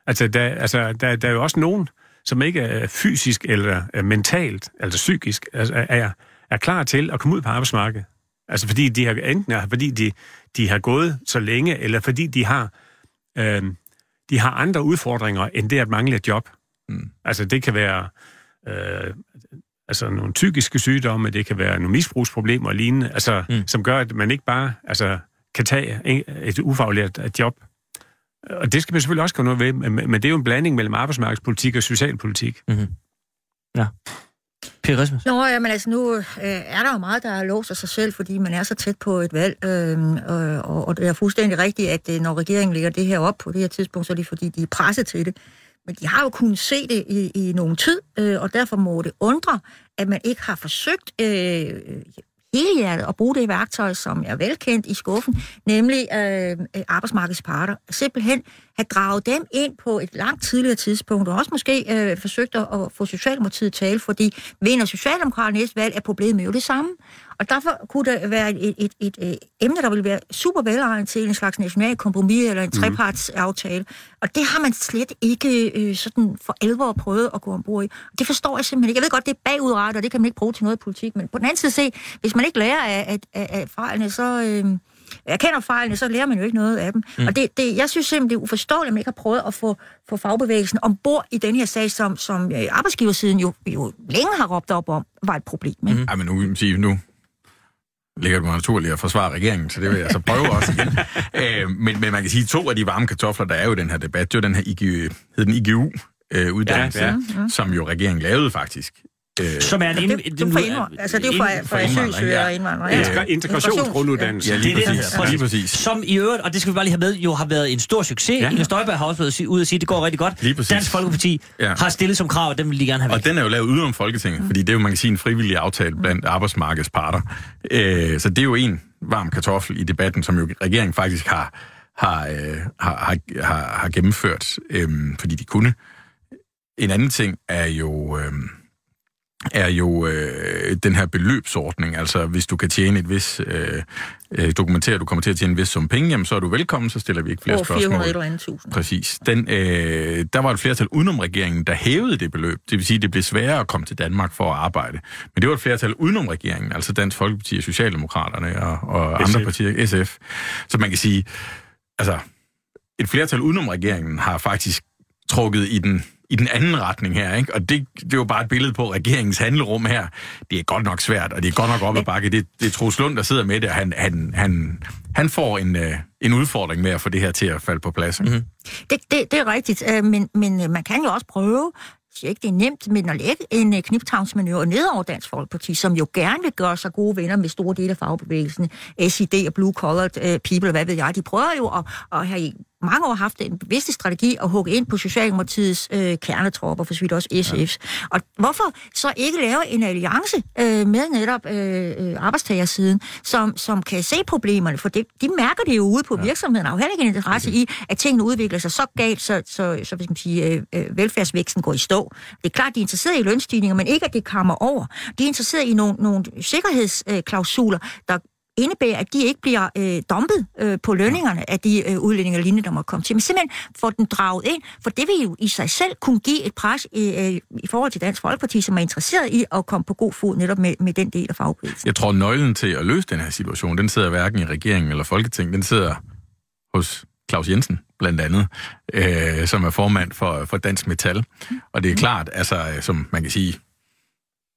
Altså, der, altså der, der er jo også nogen, som ikke er fysisk eller er mentalt, altså psykisk, altså er, er klar til at komme ud på arbejdsmarkedet. Altså fordi de har enten er, fordi de, de har gået så længe, eller fordi de har, øh, de har andre udfordringer, end det at mangle et job. Mm. Altså det kan være øh, altså nogle psykiske sygdomme, det kan være nogle misbrugsproblemer og lignende, altså, mm. som gør, at man ikke bare altså, kan tage et ufaglært job. Og det skal man selvfølgelig også gøre noget ved, men det er jo en blanding mellem arbejdsmarkedspolitik og socialpolitik. Mm-hmm. Ja. Per Rismus? Nå, jamen altså nu øh, er der jo meget, der låser sig selv, fordi man er så tæt på et valg, øh, og, og det er fuldstændig rigtigt, at øh, når regeringen lægger det her op på det her tidspunkt, så er det fordi, de er presset til det. Men de har jo kunnet se det i, i nogen tid, øh, og derfor må det undre, at man ikke har forsøgt øh, helhjertet at bruge det værktøj, som er velkendt i skuffen, nemlig øh, øh, arbejdsmarkedets parter. Simpelthen have draget dem ind på et langt tidligere tidspunkt, og også måske øh, forsøgt at, at få Socialdemokratiet tale, fordi vinder Socialdemokraterne næste valg, er problemet jo det samme. Og derfor kunne det være et, et, et, et emne, der ville være super velegnet til en slags national kompromis eller en mm. trepartsaftale. Og det har man slet ikke øh, sådan for alvor prøvet at gå ombord i. Og det forstår jeg simpelthen ikke. Jeg ved godt, det er bagudrettet, og det kan man ikke bruge til noget politik. Men på den anden side se, hvis man ikke lærer af, af, af fejlene, så... Øh, jeg kender fejlene, så lærer man jo ikke noget af dem. Mm. Og det, det, jeg synes simpelthen, det er uforståeligt, at man ikke har prøvet at få, få fagbevægelsen ombord i den her sag, som, som øh, arbejdsgiversiden jo, jo længe har råbt op om, var et problem. Ikke? Mm. Ej, men nu, nu ligger det mig naturligt at forsvare regeringen, så det vil jeg så prøve også igen. øh, men, men man kan sige, to af de varme kartofler, der er jo i den her debat, det er den her IGU, hed den IGU-uddannelse, øh, ja, ja. som jo regeringen lavede faktisk. Øh, som er en... Ja, det, det, det, for altså, det er jo for, for asylsøgere og indvandrere. Ja. Integrationsgrunduddannelse. Ja, lige det, præcis. Det, lige præcis. Som i øvrigt, og det skal vi bare lige have med, jo har været en stor succes. Ja. Inger Støjberg har også været ude at sige, at det går rigtig godt. Lige præcis. Dansk Folkeparti ja. har stillet som krav, at den vil de gerne have væk. Og den er jo lavet udenom Folketinget, fordi det er jo, man kan sige, en frivillig aftale blandt mm. arbejdsmarkedsparter. Øh, så det er jo en varm kartoffel i debatten, som jo regeringen faktisk har, har, øh, har, har, har gennemført, øh, fordi de kunne. En anden ting er jo... Øh, er jo øh, den her beløbsordning. Altså, hvis du kan tjene et vis... Øh, øh, dokumentere, at du kommer til at tjene en vis sum penge, jamen, så er du velkommen, så stiller vi ikke flere spørgsmål. 400 eller andet tusind. Præcis. Den, øh, der var et flertal udenom regeringen, der hævede det beløb. Det vil sige, at det blev sværere at komme til Danmark for at arbejde. Men det var et flertal udenom regeringen, altså Dansk Folkeparti og Socialdemokraterne og, og andre partier, SF. Så man kan sige, altså, et flertal udenom regeringen har faktisk trukket i den i den anden retning her, ikke? Og det, det er jo bare et billede på regeringens handlerum her. Det er godt nok svært, og det er godt nok op ad bakke. Det, det er Troels Lund, der sidder med det, og han, han, han, han får en, uh, en udfordring med at få det her til at falde på plads. Mm-hmm. Det, det, det er rigtigt, øh, men, men øh, man kan jo også prøve siger ikke, det er nemt, men at lægge en kniptavnsmanøvre ned over Dansk Folkeparti, som jo gerne vil gøre sig gode venner med store dele af fagbevægelsen, SID og Blue Collared People, hvad ved jeg, de prøver jo at, at have mange år haft en bevidste strategi at hugge ind på Socialdemokratiets øh, kernetropper, for så vidt også SF's. Ja. Og hvorfor så ikke lave en alliance øh, med netop øh, øh, arbejdstagersiden, som, som kan se problemerne? For det, de mærker det jo ude på ja. virksomheden, og har heller ikke en interesse okay. i, at tingene udvikler sig så galt, så, så, så hvis man sige, øh, øh, velfærdsvæksten går i stå. Det er klart, de er interesseret i lønstigninger, men ikke, at det kommer over. De er interesseret i nogle, nogle sikkerhedsklausuler, der indebærer, at de ikke bliver øh, dumpet øh, på lønningerne af de øh, udlændinge og lignende, der må komme til. Men simpelthen få den draget ind, for det vil jo i sig selv kunne give et pres øh, øh, i forhold til Dansk Folkeparti, som er interesseret i at komme på god fod netop med, med den del af fagbevægelsen. Jeg tror, nøglen til at løse den her situation, den sidder hverken i regeringen eller Folketinget, den sidder hos Claus Jensen, blandt andet, øh, som er formand for, for Dansk Metal. Og det er klart, altså, øh, som man kan sige,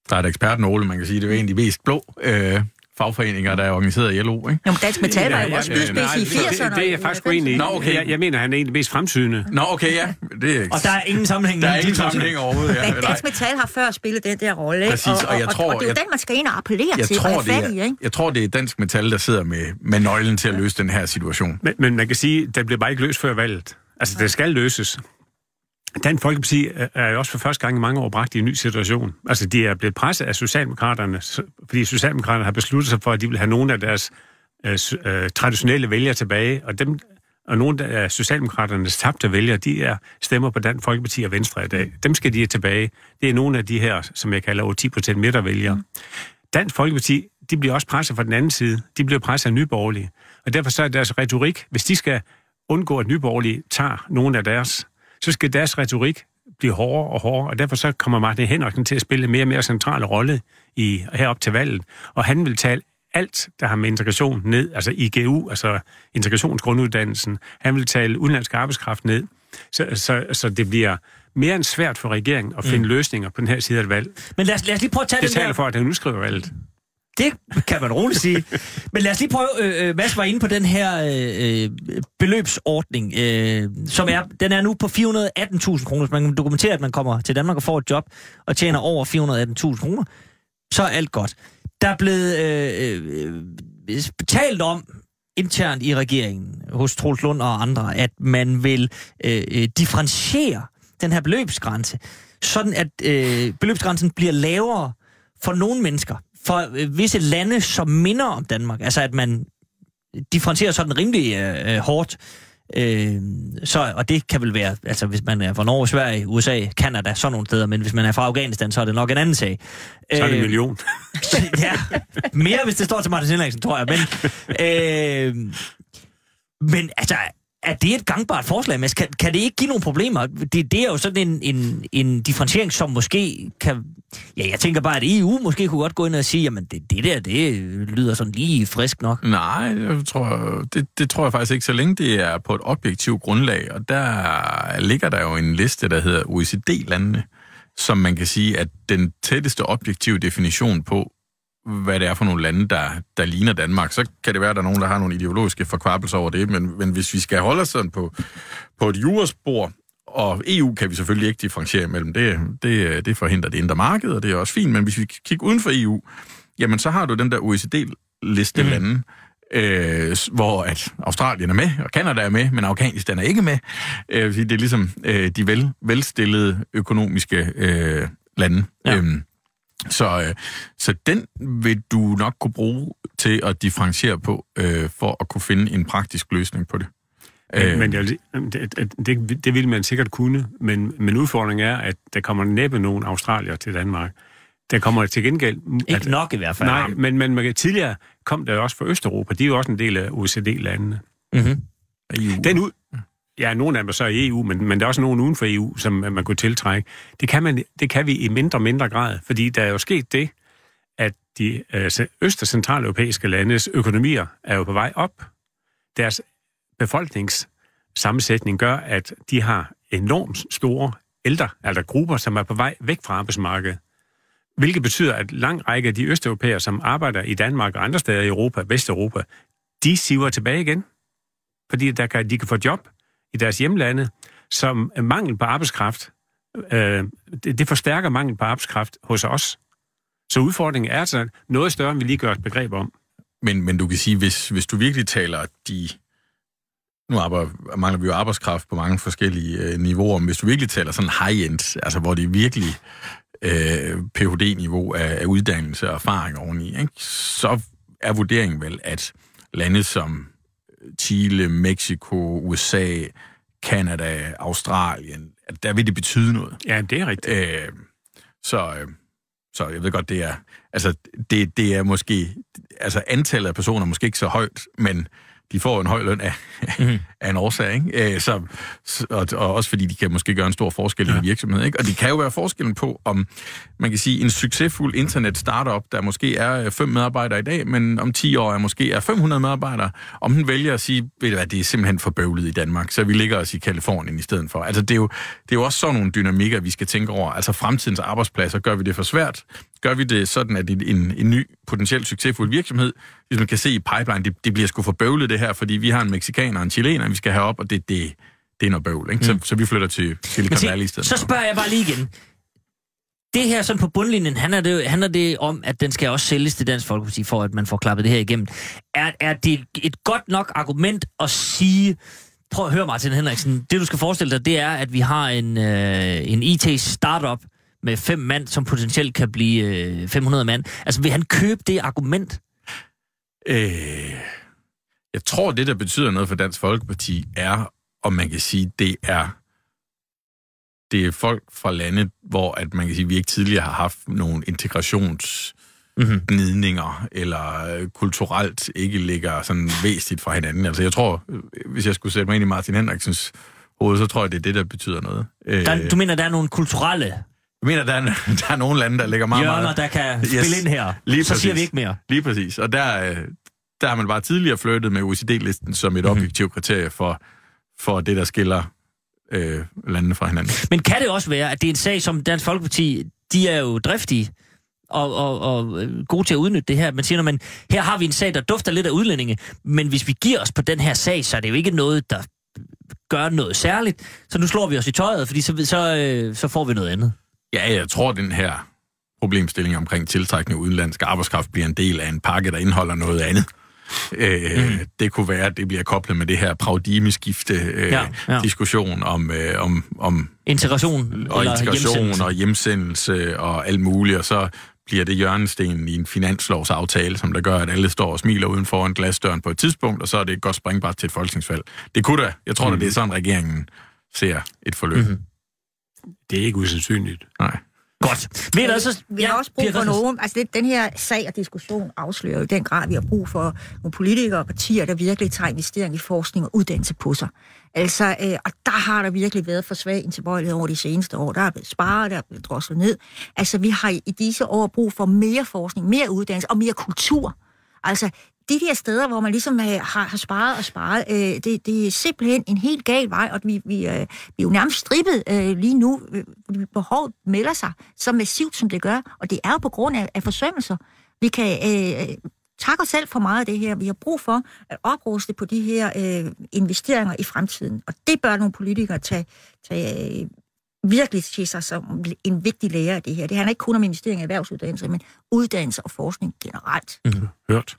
der er et ekspert, Ole, man kan sige, det er jo mest blå øh, fagforeninger, der er organiseret i LO, ikke? Jo, men Dansk Metal var jo også spydspids i 80'erne. Det, det er jeg faktisk uenig i. Nå, okay. Jeg, jeg mener, han er en af de mest fremsynende. Nå, okay, ja. Det er, og der er ingen sammenhæng. Der er ingen sammenhæng overhovedet, ja. Men Dansk Metal har før spillet den der rolle, ikke? Præcis, og, og, jeg tror, og, og det er jo den, man skal ind og appellere jeg til tror, og det er, ikke? Jeg tror, det er Dansk Metal, der sidder med, med nøglen til at løse den her situation. Men, men man kan sige, at den bliver bare ikke løst før valget. Altså, det skal løses. Dansk Folkeparti øh, er jo også for første gang i mange år bragt i en ny situation. Altså, de er blevet presset af Socialdemokraterne, fordi Socialdemokraterne har besluttet sig for, at de vil have nogle af deres øh, øh, traditionelle vælgere tilbage, og dem og nogle af Socialdemokraternes tabte vælgere, de er stemmer på Dansk Folkeparti og Venstre i dag. Dem skal de have tilbage. Det er nogle af de her, som jeg kalder 10% midtervælgere. Mm. Dansk Folkeparti, de bliver også presset fra den anden side. De bliver presset af nyborgerlige. Og derfor så er deres retorik, hvis de skal undgå, at nyborgerlige tager nogle af deres så skal deres retorik blive hårdere og hårdere, og derfor så kommer Martin Henriksen til at spille en mere og mere central rolle i, herop til valget, og han vil tale alt, der har med integration ned, altså IGU, altså integrationsgrunduddannelsen, han vil tale udenlandsk arbejdskraft ned, så, så, så det bliver mere end svært for regeringen at finde mm. løsninger på den her side af et valg. Men lad os, lad os lige prøve at tage Det den taler der... for, at han udskriver valget. Det kan man roligt sige. Men lad os lige prøve, øh, øh Mads var inde på den her øh, øh, beløbsordning, øh, som er, den er nu på 418.000 kroner. Hvis man kan dokumentere, at man kommer til Danmark og får et job og tjener over 418.000 kroner, så er alt godt. Der er blevet øh, øh, talt om internt i regeringen, hos Troels Lund og andre, at man vil øh, øh differentiere den her beløbsgrænse, sådan at øh, beløbsgrænsen bliver lavere for nogle mennesker, for øh, visse lande, som minder om Danmark. Altså at man differentierer sådan rimelig øh, øh, hårdt. Øh, så, og det kan vel være, altså hvis man er fra Norge, Sverige, USA, Kanada, sådan nogle steder, men hvis man er fra Afghanistan, så er det nok en anden sag. Så er det en Øh, million. ja, mere hvis det står til Martin Henriksen, tror jeg. Men, øh, men altså, er det et gangbart forslag, men Kan, kan det ikke give nogle problemer? Det, det er jo sådan en, en, en differentiering, som måske kan... Ja, jeg tænker bare, at EU måske kunne godt gå ind og sige, jamen det, det der, det lyder sådan lige frisk nok. Nej, jeg tror, det, det tror jeg faktisk ikke, så længe det er på et objektivt grundlag. Og der ligger der jo en liste, der hedder OECD-landene, som man kan sige, at den tætteste objektive definition på, hvad det er for nogle lande, der, der ligner Danmark. Så kan det være, at der er nogen, der har nogle ideologiske forkvabelser over det, men, men hvis vi skal holde os sådan på, på et juraspor, og EU kan vi selvfølgelig ikke differentiere mellem, det, det, det forhindrer det indre marked, og det er også fint, men hvis vi kigger uden for EU, jamen så har du den der OECD-liste mm. lande, øh, hvor at Australien er med, og Kanada er med, men Afghanistan er ikke med. Øh, det er ligesom øh, de vel, velstillede økonomiske øh, lande. Ja. Øhm, så, øh, så den vil du nok kunne bruge til at differentiere på, øh, for at kunne finde en praktisk løsning på det. Men, men jeg, det, det, det, vil man sikkert kunne, men, men udfordringen er, at der kommer næppe nogen australier til Danmark. Der kommer til gengæld... Ikke at, nok i hvert fald. Nej, men, men man kan- tidligere kom der jo også fra Østeuropa. De er jo også en del af OECD-landene. Mm-hmm. Den ud, ja, nogle af dem er så i EU, men, men der er også nogen uden for EU, som øh, man kunne tiltrække. Det kan, man, det kan vi i mindre og mindre grad, fordi der er jo sket det, at de øh, øst- og centraleuropæiske landes økonomier er jo på vej op. Deres befolkningssammensætning gør, at de har enormt store ældre, altså grupper, som er på vej væk fra arbejdsmarkedet. Hvilket betyder, at lang række af de østeuropæere, som arbejder i Danmark og andre steder i Europa, Vesteuropa, de siver tilbage igen. Fordi der kan, de kan få job i deres hjemlande, som mangel på arbejdskraft. Øh, det, det forstærker mangel på arbejdskraft hos os. Så udfordringen er altså noget større, end vi lige gør et begreb om. Men, men du kan sige, hvis, hvis du virkelig taler de... Nu arbejder, mangler vi jo arbejdskraft på mange forskellige øh, niveauer, men hvis du virkelig taler sådan high-end, altså hvor det er virkelig øh, Ph.D.-niveau af, af uddannelse og erfaring oveni, ikke? så er vurderingen vel, at lande som Chile, Mexico, USA, Kanada, Australien, at der vil det betyde noget. Ja, det er rigtigt. Øh, så, øh, så jeg ved godt, det er, altså, det, det er måske, altså antallet af personer er måske ikke så højt, men de får en høj løn af, mm. af en årsag, ikke? Øh, så, og, og også fordi de kan måske gøre en stor forskel ja. i en virksomhed, ikke? Og det kan jo være forskellen på, om man kan sige, en succesfuld internet-startup, der måske er øh, fem medarbejdere i dag, men om 10 år er måske er 500 medarbejdere, om den vælger at sige, ved du hvad, det er simpelthen for bøvlet i Danmark, så vi ligger os i Kalifornien i stedet for. Altså det er jo, det er jo også sådan nogle dynamikker, vi skal tænke over. Altså fremtidens arbejdspladser, gør vi det for svært? Gør vi det sådan, at en, en, en ny, potentielt succesfuld virksomhed, hvis man kan se i pipeline, det, det bliver sgu for bøvlet det her, fordi vi har en mexikaner og en chilener, vi skal have op, og det, det, det er noget bøvl. Ikke? Så, Mm. så vi flytter til Silicon Valley i stedet så spørger jeg bare lige igen. Det her sådan på bundlinjen, handler det, handler det om, at den skal også sælges til Dansk Folkeparti, for at man får klappet det her igennem. Er, er det et godt nok argument at sige, prøv at høre Martin Henriksen, det du skal forestille dig, det er, at vi har en, øh, en IT-startup med fem mand, som potentielt kan blive øh, 500 mand. Altså vil han købe det argument? Øh, jeg tror, det, der betyder noget for Dansk Folkeparti, er, om man kan sige, det er det er folk fra lande, hvor at man kan sige, vi ikke tidligere har haft nogle integrations Mm-hmm. gnidninger, eller øh, kulturelt ikke ligger sådan væsentligt fra hinanden. Altså jeg tror, øh, hvis jeg skulle sætte mig ind i Martin Henriksens hoved, så tror jeg, det er det, der betyder noget. Øh, Der, du mener, der er nogle kulturelle jeg mener, der er, der er nogle lande, der ligger meget, hjørner, meget... der kan Yes, spille ind her? lige så siger præcis. vi ikke mere. Lige præcis. Og der, øh, der har man bare tidligere flyttet med OECD-listen som et Mhm. objektivt kriterie for, for det, der skiller øh, landene fra hinanden. Men kan det også være, at det er en sag, som Dansk Folkeparti, de er jo driftige og, og, og øh, gode til at udnytte det her. Man siger, når man, her har vi en sag, der dufter lidt af udlændinge, men hvis vi giver os på den her sag, så er det jo ikke noget, der gør noget særligt. Så nu slår vi os i tøjet, fordi så, så, øh, så får vi noget andet. Ja, jeg tror, den her problemstilling omkring tiltrækning af udenlandsk arbejdskraft bliver en del af en pakke, der indeholder noget andet. Øh, mm. Det kunne være, at det bliver koblet med det her paradigmeskifte øh, Ja, ja. diskussion om, øh, om, om Integration og eller integration hjemsendelse. og hjemsendelse og alt muligt, og så bliver det hjørnestenen i en finanslovsaftale, som der gør, at alle står og smiler uden for en glasdøren på et tidspunkt, og så er det et godt springbræt til et folketingsvalg. Det kunne da. Jeg tror, mm. Mhm. at det er sådan, regeringen ser et forløb. Mhm. Mm-hmm. Det er ikke usandsynligt. Nej. Godt. Ved du, så, Vi har også brug for nogen, altså det, den her sag og diskussion afslører jo i den grad, vi har brug for nogle politikere og partier, der virkelig tager investering i forskning og uddannelse på sig. Altså, øh, og der har der virkelig været for svag tilbøjelighed over de seneste år. Der er blevet sparet, der er blevet droslet ned. Altså, vi har i disse år brug for mere forskning, mere uddannelse og mere kultur. Altså, de der steder, hvor man ligesom øh, har, har sparet og sparet, øh, det, det er simpelthen en helt gal vej, og vi, vi, øh, vi er jo nærmest strippet øh, lige nu, øh, behovet melder sig så massivt, som det gør, og det er jo på grund af, af forsømmelser. Vi kan øh, øh, takke os selv for meget af det her. Vi har brug for at opruste på de her øh, investeringer i fremtiden, og det bør nogle politikere tage, tage øh, virkelig til sig som en vigtig lære af det her. Det handler ikke kun om investeringer i erhvervsuddannelse, men uddannelse og forskning generelt, mm-hmm. Hørt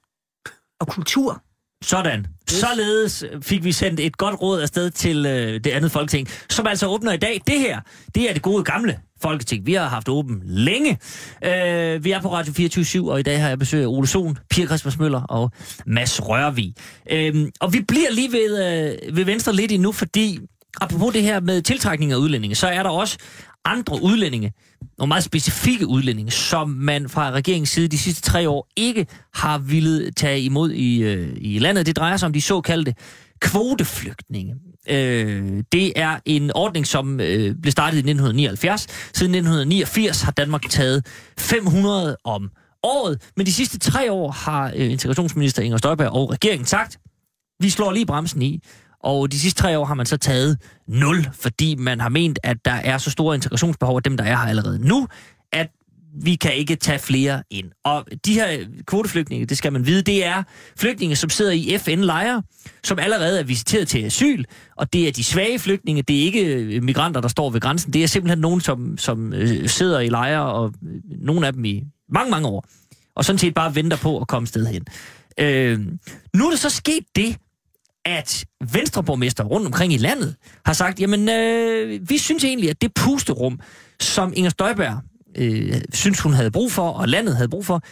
og kultur. Sådan. Således fik vi sendt et godt råd afsted til øh, det andet folketing, som altså åbner i dag. Det her, det er det gode gamle folketing. Vi har haft åben længe. Øh, vi er på Radio 24 og i dag har jeg besøg af Ole Sohn, Pia Christmas Møller og Mads Rørvig. Øh, og vi bliver lige ved, øh, ved Venstre lidt endnu, fordi apropos det her med tiltrækning af udlændinge, så er der også andre udlændinge, nogle meget specifikke udlændinge, som man fra regeringens side de sidste tre år ikke har ville tage imod i, øh, i landet. Det drejer sig om de såkaldte kvoteflygtninge. Øh, det er en ordning, som øh, blev startet i 1979. Siden 1989 har Danmark taget 500 om året, men de sidste tre år har øh, integrationsminister Inger Støjberg og regeringen sagt, vi slår lige bremsen i, og de sidste tre år har man så taget 0, fordi man har ment, at der er så store integrationsbehov af dem, der er her allerede nu, at vi kan ikke tage flere ind. Og de her kvoteflygtninge, det skal man vide, det er flygtninge, som sidder i FN-lejre, som allerede er visiteret til asyl, og det er de svage flygtninge, det er ikke øh, migranter, der står ved grænsen, det er simpelthen nogen, som, som øh, sidder i lejre, og øh, nogle af dem i mange, mange år, og sådan set bare venter på at komme sted hen. Øh, nu er der så sket det, at venstreborgmester rundt omkring i landet har sagt, jamen, øh, vi synes egentlig, at det pusterum, som Inger Støjberg øh, synes, hun havde brug for, og landet havde brug for,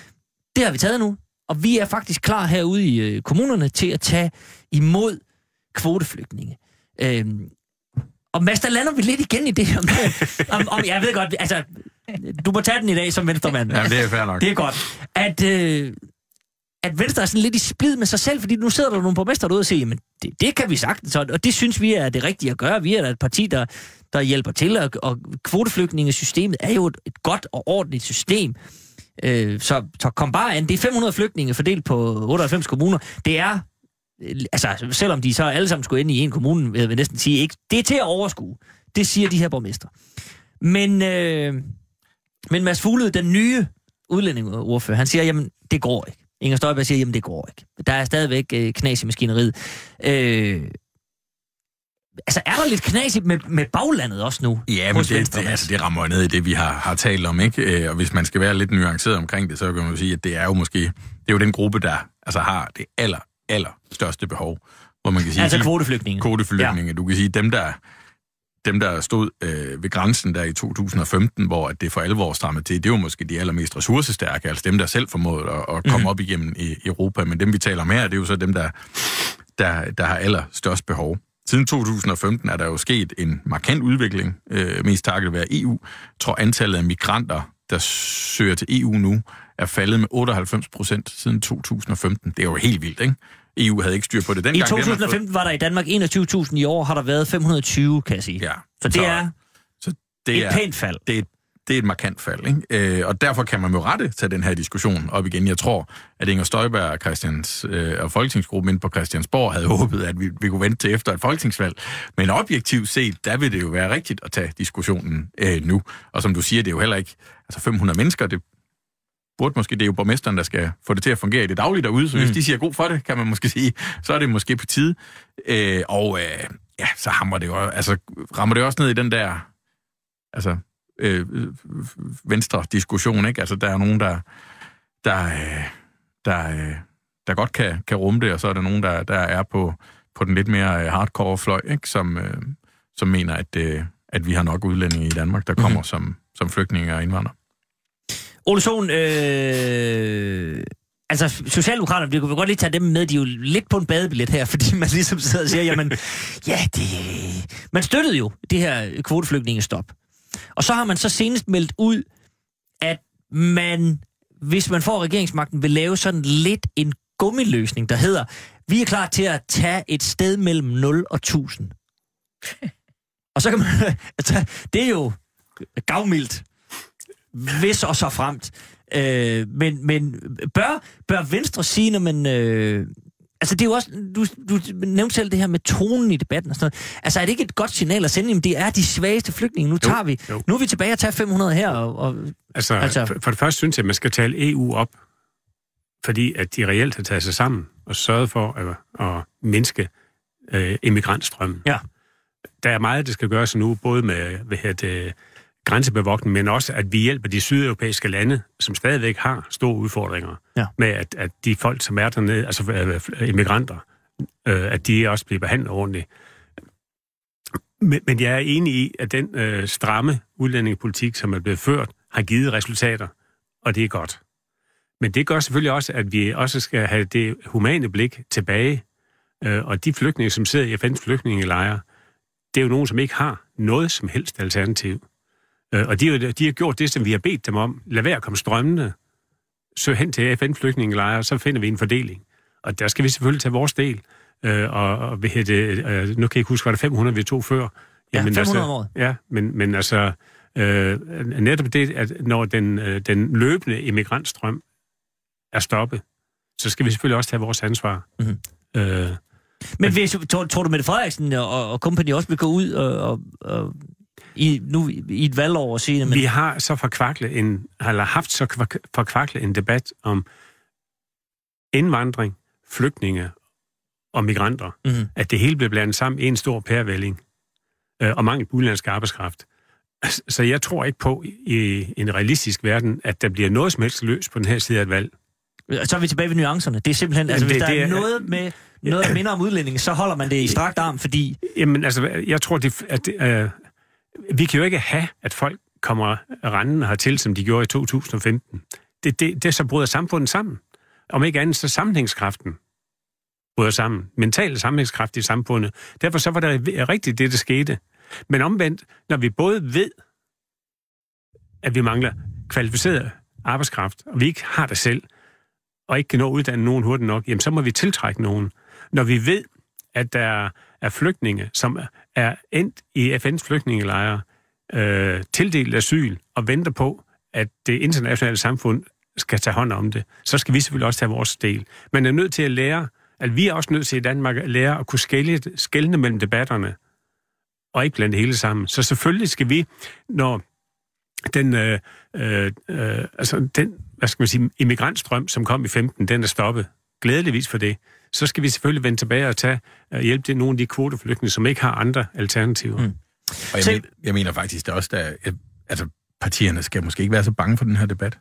det har vi taget nu. Og vi er faktisk klar herude i øh, kommunerne til at tage imod kvoteflygtninge. Øh, og Mads, der lander vi lidt igen i det her med, om, om, jeg ved godt, altså, du må tage den i dag som venstremand. Jamen, det er fair nok. Det er godt. At, øh, at Venstre er sådan lidt i splid med sig selv, fordi nu sidder der nogle borgmester derude og siger, jamen det, det kan vi sagtens, og og det synes vi er det rigtige at gøre. Vi er da et parti, der, der hjælper til, og, og kvoteflygtningesystemet er jo et, et godt og ordentligt system. Øh, så, så kom bare an. Det er 500 flygtninge fordelt på 98 kommuner. Det er, øh, altså selvom de så alle sammen skulle ind i en kommune, vil jeg næsten sige, ikke, det er til at overskue. Det siger de her borgmester. Men, øh, men Mads Fuglede, den nye udlændingeordfører, han siger, jamen det går ikke. Inger Støjberg siger, jamen det går ikke. Der er stadigvæk øh, knas i maskineriet. Øh, altså er der lidt knas i- med, med baglandet også nu? Ja, men det, Venstre, det, altså, det rammer ned i det, vi har, har talt om, ikke? Øh, Og hvis man skal være lidt nuanceret omkring det, så kan man jo sige, at det er jo måske, det er jo den gruppe, der altså har det aller, aller største behov. Hvor man kan sige, Altså kvoteflygtninge. kvoteflygtninge. Ja. Du kan sige, dem der, dem der stod øh, ved grænsen der i 2015, hvor at det for alvor strammede til, det var måske de allermest ressourcestærke, altså dem, der selv formåede at, at komme Mhm. mm. op igennem i Europa. Men dem, vi taler om her, det er jo så dem, der, der, der har allerstørst behov. Siden 2015 er der jo sket en markant udvikling, øh, mest takket være EU. Jeg tror, antallet af migranter, der søger til EU nu, er faldet med 98 procent siden 2015. Det er jo helt vildt, ikke? EU havde ikke styr på det dengang. I Det har man 2015 var der i Danmark 21.000, i år har der været 520, kan jeg sige. Ja. Så det er så det et er, pænt fald. Det er, et- det er et markant fald, ikke? Øh, og derfor kan man jo rette tage den her diskussion op igen. Jeg tror, at Inger Støjberg og, Christians, øh, og Folketingsgruppen inde på Christiansborg havde håbet, at vi, vi kunne vente til efter et folketingsvalg. Men objektivt set, der vil det jo være rigtigt at tage diskussionen øh, nu. Og som du siger, det er jo heller ikke altså 500 mennesker, det burde måske, det er jo borgmesteren, der skal få det til at fungere i det daglige derude, så hvis Mm. de siger god for det, kan man måske sige, så er det måske på tide. Øh, og øh, ja, så hammer det jo, altså, rammer det også ned i den der, altså, øh, øh, venstre diskussion, ikke? Altså, der er nogen, der, der, øh, der, øh, der godt kan, kan rumme det, og så er der nogen, der, der er på, på den lidt mere øh, hardcore fløj, ikke? Som, øh, som mener, at, øh, at vi har nok udlændinge i Danmark, der kommer mm. som, som flygtninge og indvandrere. Ole Sohn, øh, altså Socialdemokraterne, vi kunne godt lige tage dem med, de er jo lidt på en badebillet her, fordi man ligesom sidder og siger, jamen, ja, det... Man støttede jo det her kvoteflygtningestop. Og så har man så senest meldt ud, at man, hvis man får regeringsmagten, vil lave sådan lidt en gummiløsning, der hedder, vi er klar til at tage et sted mellem 0 og 1000. og så kan man... Altså, det er jo gavmildt hvis og så fremt. Øh, men, men bør, bør Venstre sige, når man... Øh, altså, det er jo også... Du, du nævnte selv det her med tonen i debatten og sådan noget. Altså, er det ikke et godt signal at sende? Jamen, det er de svageste flygtninge. Nu tager vi... jo. Nu er vi tilbage og tager 500 her. Og, og, Altså, Altså- for, for det første synes jeg, at man skal tale EU op, fordi at de reelt har taget sig sammen og sørget for at, at mindske øh, immigrantstrømmen. Ja. Der er meget, der skal gøres nu, både med hvad hedder det, grænsebevogtning, men også, at vi hjælper de sydeuropæiske lande, som stadigvæk har store udfordringer Ja. med, at, at de folk, som er dernede, altså øh, immigranter, øh, at de også bliver behandlet ordentligt. Men, men jeg er enig i, at den øh, stramme udlændingepolitik, som er blevet ført, har givet resultater, og det er godt. Men det gør selvfølgelig også, at vi også skal have det humane blik tilbage. Øh, og de flygtninge, som sidder i FN's flygtningelejre, det er jo nogen, som ikke har noget som helst alternativ. Øh, og de, de har gjort det, som vi har bedt dem om. Lad være at komme strømmende. Søg hen til FN's flygtningelejre, så finder vi en fordeling. Og der skal vi selvfølgelig tage vores del. Øh, og, og hvad hedder det, øh, nu kan jeg ikke huske, var det 500, vi tog før? Ja, 500 altså, om året. Ja, men, men altså, øh, netop det, at når den, øh, den løbende immigrantstrøm er stoppet, så skal vi selvfølgelig også tage vores ansvar. Mhm. Øh, men hvis, tror, tror du, Mette Frederiksen og, og company også vil gå ud og, og, og i, nu i et valgår og sige, men, Vi har så forkvaklet en, eller haft så kva- forkvaklet en debat om indvandring, flygtninge og migranter, Mhm. at det hele bliver blandet sammen i en stor pærevælling øh, og mangel på udenlandsk arbejdskraft. Så jeg tror ikke på i en realistisk verden, at der bliver noget som helst løs på den her side af et valg. så er vi tilbage ved nuancerne. Det er simpelthen, altså Jamen, hvis det- der er det er- noget med noget, der minder om udlændinge, så holder man det i strakt arm, fordi Jamen, altså, jeg tror, det, at det, øh, vi kan jo ikke have, at folk kommer rendende hertil, som de gjorde i 2015. Det, det, det så bryder samfundet sammen. Om ikke andet, så sammenhængskraften bryder sammen. Mental sammenhængskraft i samfundet. Derfor så var det rigtigt, det der skete. Men omvendt, når vi både ved, at vi mangler kvalificeret arbejdskraft, og vi ikke har det selv, og ikke kan nå at uddanne nogen hurtigt nok, jamen så må vi tiltrække nogen. Når vi ved, at der er flygtninge, som er endt i FN's flygtningelejre, øh, tildelt asyl og venter på, at det internationale samfund skal tage hånd om det, så skal vi selvfølgelig også tage vores del. Man er nødt til at lære, at vi er også nødt til i Danmark at lære at kunne skælne, skælne mellem debatterne, og ikke blande det hele sammen. Så selvfølgelig skal vi, når den, øh, øh, øh, altså den, hvad skal man sige, immigrantstrøm, som kom i 15, den er stoppet. Glædeligvis for det. Så skal vi selvfølgelig vende tilbage og tage uh, hjælp til nogle af de kvoteflygtninge, som ikke har andre alternativer. Mm. Og jeg, Selv- men, jeg mener faktisk der også, der, at, altså, partierne skal måske ikke være så bange for den her debat.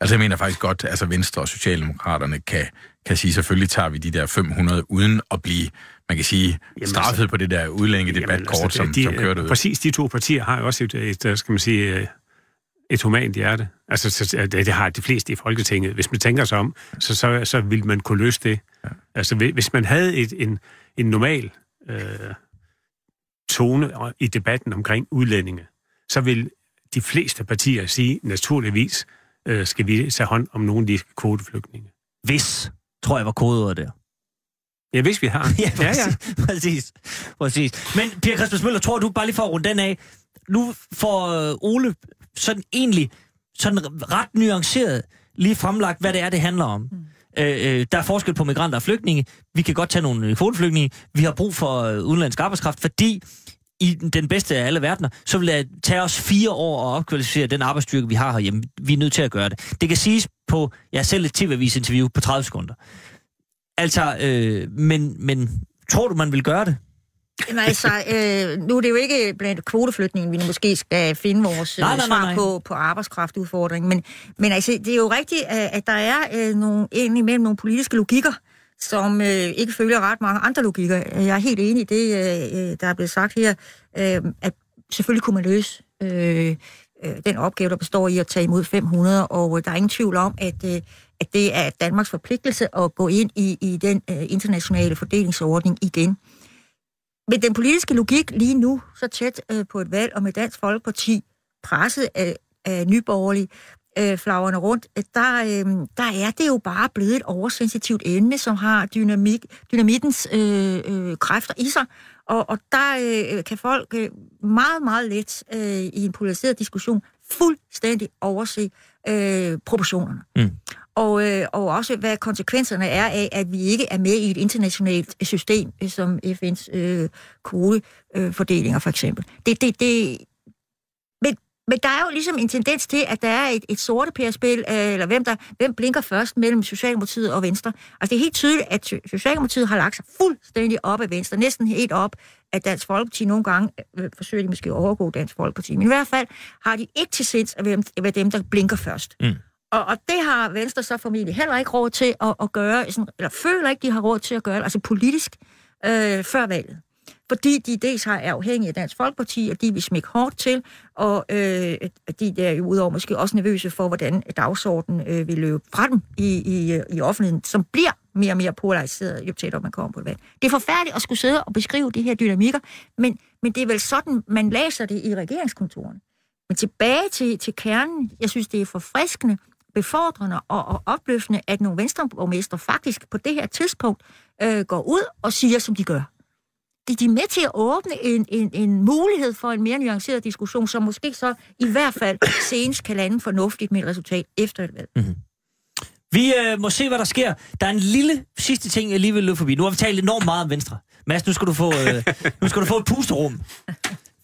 Altså jeg mener faktisk godt, at altså Venstre og Socialdemokraterne kan, kan sige, selvfølgelig tager vi de der 500, uden at blive, man kan sige, Jamen, straffet altså- på det der udlændinge debatkort, altså, som, de, som kører ud. Præcis de to partier har jo også et, et, et skal man sige, øh, et humant hjerte. Altså, så, det, det har de fleste i Folketinget. Hvis man tænker sig om, så, så, så vil man kunne løse det. Ja. Altså, hvis- man havde et, en, en normal øh, tone i debatten omkring udlændinge, så vil de fleste partier sige naturligvis, øh, skal vi tage hånd om nogle af de kvoteflygtninge. Hvis, tror jeg var kodeordet der. Ja, hvis vi har. ja, præcis, ja, ja. præcis, præcis. Men Per Christmas Møller, tror du bare lige for at runde den af, nu får øh, Ole sådan egentlig sådan ret nuanceret lige fremlagt, hvad det er, det handler om. Mm. Øh, øh, der er forskel på migranter og flygtninge. Vi kan godt tage nogle kvoteflygtninge. Vi har brug for øh, udenlandsk arbejdskraft, fordi i den bedste af alle verdener, så vil det tage os fire år at opkvalificere den arbejdsstyrke, vi har herhjemme. Vi er nødt til at gøre det. Det kan siges på, ja, selv et tv-avis-interview på 30 sekunder. Altså, øh, men, men tror du, man vil gøre det? Jamen altså, øh, nu er det jo ikke blandt kvoteflygtningen, vi måske skal finde vores Nej, nej, nej, svar nej. på, på arbejdskraftudfordringen, men, men altså, det er jo rigtigt, at, at der er øh, nogle, indimellem nogle politiske logikker, som øh, ikke følger ret mange andre logikker. Jeg er helt enig i det, øh, der er blevet sagt her, øh, at selvfølgelig kunne man løse øh, øh, den opgave, der består i at tage imod 500, og øh, der er ingen tvivl om, at, øh, at det er Danmarks forpligtelse at gå ind i, i den øh, internationale fordelingsordning igen. Men den politiske logik lige nu, så tæt øh, på et valg, og med Dansk Folkeparti presset af, af nyborgerlige øh, flagrende rundt, øh, der, øh, der er det jo bare blevet et oversensitivt emne, som har dynamik, dynamittens øh, øh, kræfter i sig. Og, og der øh, kan folk øh, meget, meget let øh, i en polariseret diskussion fuldstændig overse øh, proportionerne. Mm. Og, øh, og også hvad konsekvenserne er af, at vi ikke er med i et internationalt system, som FN's øh, kodefordelinger øh, for eksempel. Det, det, det, men, men der er jo ligesom en tendens til, at der er et, et sorte pærespil, øh, eller hvem, der, hvem blinker først mellem Socialdemokratiet og Venstre. Altså det er helt tydeligt, at Socialdemokratiet har lagt sig fuldstændig op af Venstre, næsten helt op at Dansk Folkeparti nogle gange øh, øh, forsøger de måske at overgå Dansk Folkeparti. Men i hvert fald har de ikke til sinds at være dem, der blinker først. Mm. Og, og det har Venstre så formentlig heller ikke råd til at, at gøre, sådan, eller føler ikke, de har råd til at gøre, altså politisk, øh, før valget. Fordi de dels har er afhængige af Dansk Folkeparti, og de vil smække hårdt til, og øh, de er jo udover måske også nervøse for, hvordan dagsordenen øh, vil løbe fra dem i, i, i offentligheden, som bliver mere og mere polariseret, jo tættere man kommer på det valg. Det er forfærdeligt at skulle sidde og beskrive de her dynamikker, men, men det er vel sådan, man læser det i regeringskontorene. Men tilbage til, til kernen, jeg synes, det er forfriskende, befordrende og, og opløftende, at nogle venstreborgmestre faktisk på det her tidspunkt øh, går ud og siger, som de gør. De, de er med til at åbne en, en, en mulighed for en mere nuanceret diskussion, som måske så i hvert fald senest kan lande fornuftigt med et resultat efter et valg. Mm-hmm. Vi øh, må se, hvad der sker. Der er en lille sidste ting, jeg lige vil løbe forbi. Nu har vi talt enormt meget om Venstre. Mads, nu skal du få, øh, nu skal du få et pusterum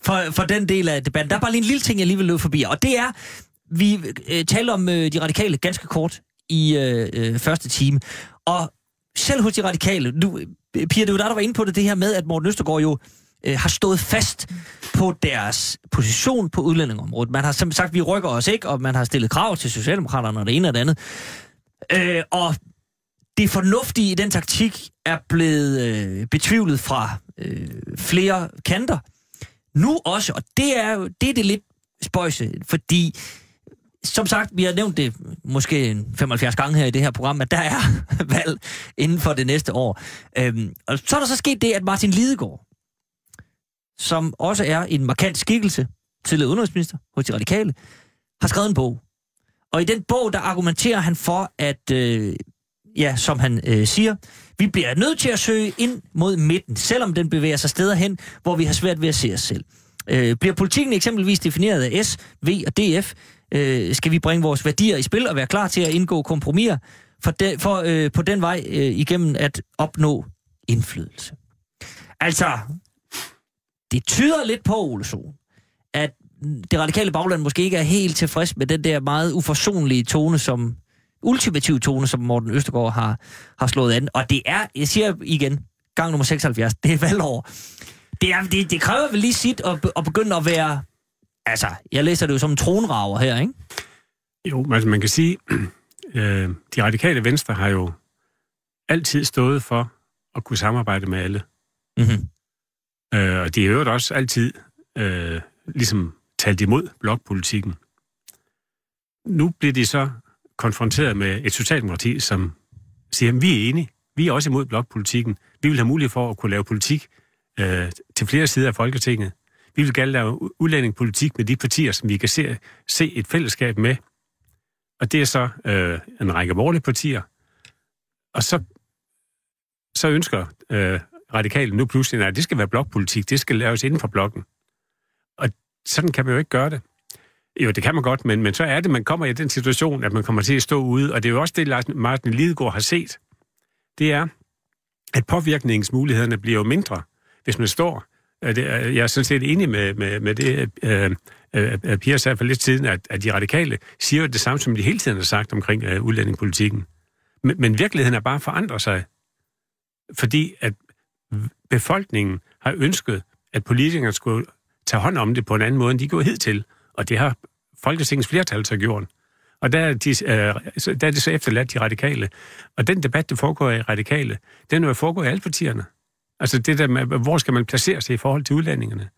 for, for den del af debatten. Der er bare lige en lille ting, jeg lige vil løbe forbi. Og det er, vi øh, taler om øh, de radikale ganske kort i øh, øh, første time. Og selv hos de radikale, nu, øh, Pia, det var dig, der, der var inde på det, det her med, at Morten Østergaard jo øh, har stået fast på deres position på udlændingområdet. Man har simpelthen sagt, vi rykker os ikke, og man har stillet krav til Socialdemokraterne og det ene og det andet. Øh, og det fornuftige i den taktik er blevet øh, betvivlet fra øh, flere kanter. Nu også, og det er jo det, er det lidt spøjse, fordi som sagt, vi har nævnt det måske 75 gange her i det her program, at der er valg inden for det næste år. Øhm, og så er der så sket det, at Martin Lidegaard, som også er en markant skikkelse, tidligere udenrigsminister hos de radikale, har skrevet en bog. Og i den bog, der argumenterer han for, at, øh, ja, som han øh, siger, vi bliver nødt til at søge ind mod midten, selvom den bevæger sig steder hen, hvor vi har svært ved at se os selv. Øh, bliver politikken eksempelvis defineret af S, V og DF, øh, skal vi bringe vores værdier i spil og være klar til at indgå kompromiser for, de, for øh, på den vej øh, igennem at opnå indflydelse. Altså, det tyder lidt på, Ole Sohn, at det radikale bagland måske ikke er helt tilfreds med den der meget uforsonlige tone, som ultimative tone, som Morten Østergaard har, har slået an. Og det er, jeg siger igen, gang nummer 76, det er valgår. Det, er, det, det kræver vel lige sit at, at begynde at være... Altså, jeg læser det jo som en tronraver her, ikke? Jo, altså man kan sige, øh, de radikale venstre har jo altid stået for at kunne samarbejde med alle. Mm-hmm. Øh, og de har jo også altid øh, ligesom talt imod blokpolitikken. Nu bliver de så konfronteret med et socialdemokrati, som siger, at vi er enige, vi er også imod blokpolitikken. Vi vil have mulighed for at kunne lave politik øh, til flere sider af Folketinget. Vi vil gerne lave udlændingepolitik med de partier, som vi kan se, se et fællesskab med. og det er så øh, en række borgerlige partier. Og så, så ønsker øh, radikale nu pludselig, at det skal være blokpolitik, det skal laves inden for blokken. Og sådan kan man jo ikke gøre det. Jo, det kan man godt, men, men så er det, man kommer i den situation, at man kommer til at stå ude, og det er jo også det, Martin Lidegaard har set. Det er, at påvirkningsmulighederne bliver jo mindre, hvis man står. Jeg er sådan set enig med, med, med det, øh, øh, Pia sagde for lidt siden, at, at de radikale siger det samme, som de hele tiden har sagt omkring øh, udlændingepolitikken. Men, men virkeligheden er bare forandret sig, fordi at befolkningen har ønsket, at politikerne skulle tage hånd om det på en anden måde, end de går hed til. Og det har Folketingets flertal så gjort. Og der er, de, øh, der er det så efterladt de radikale. Og den debat, der foregår i radikale, den er jo foregået i alle partierne. Altså det der med, hvor skal man placere sig i forhold til udlændingene?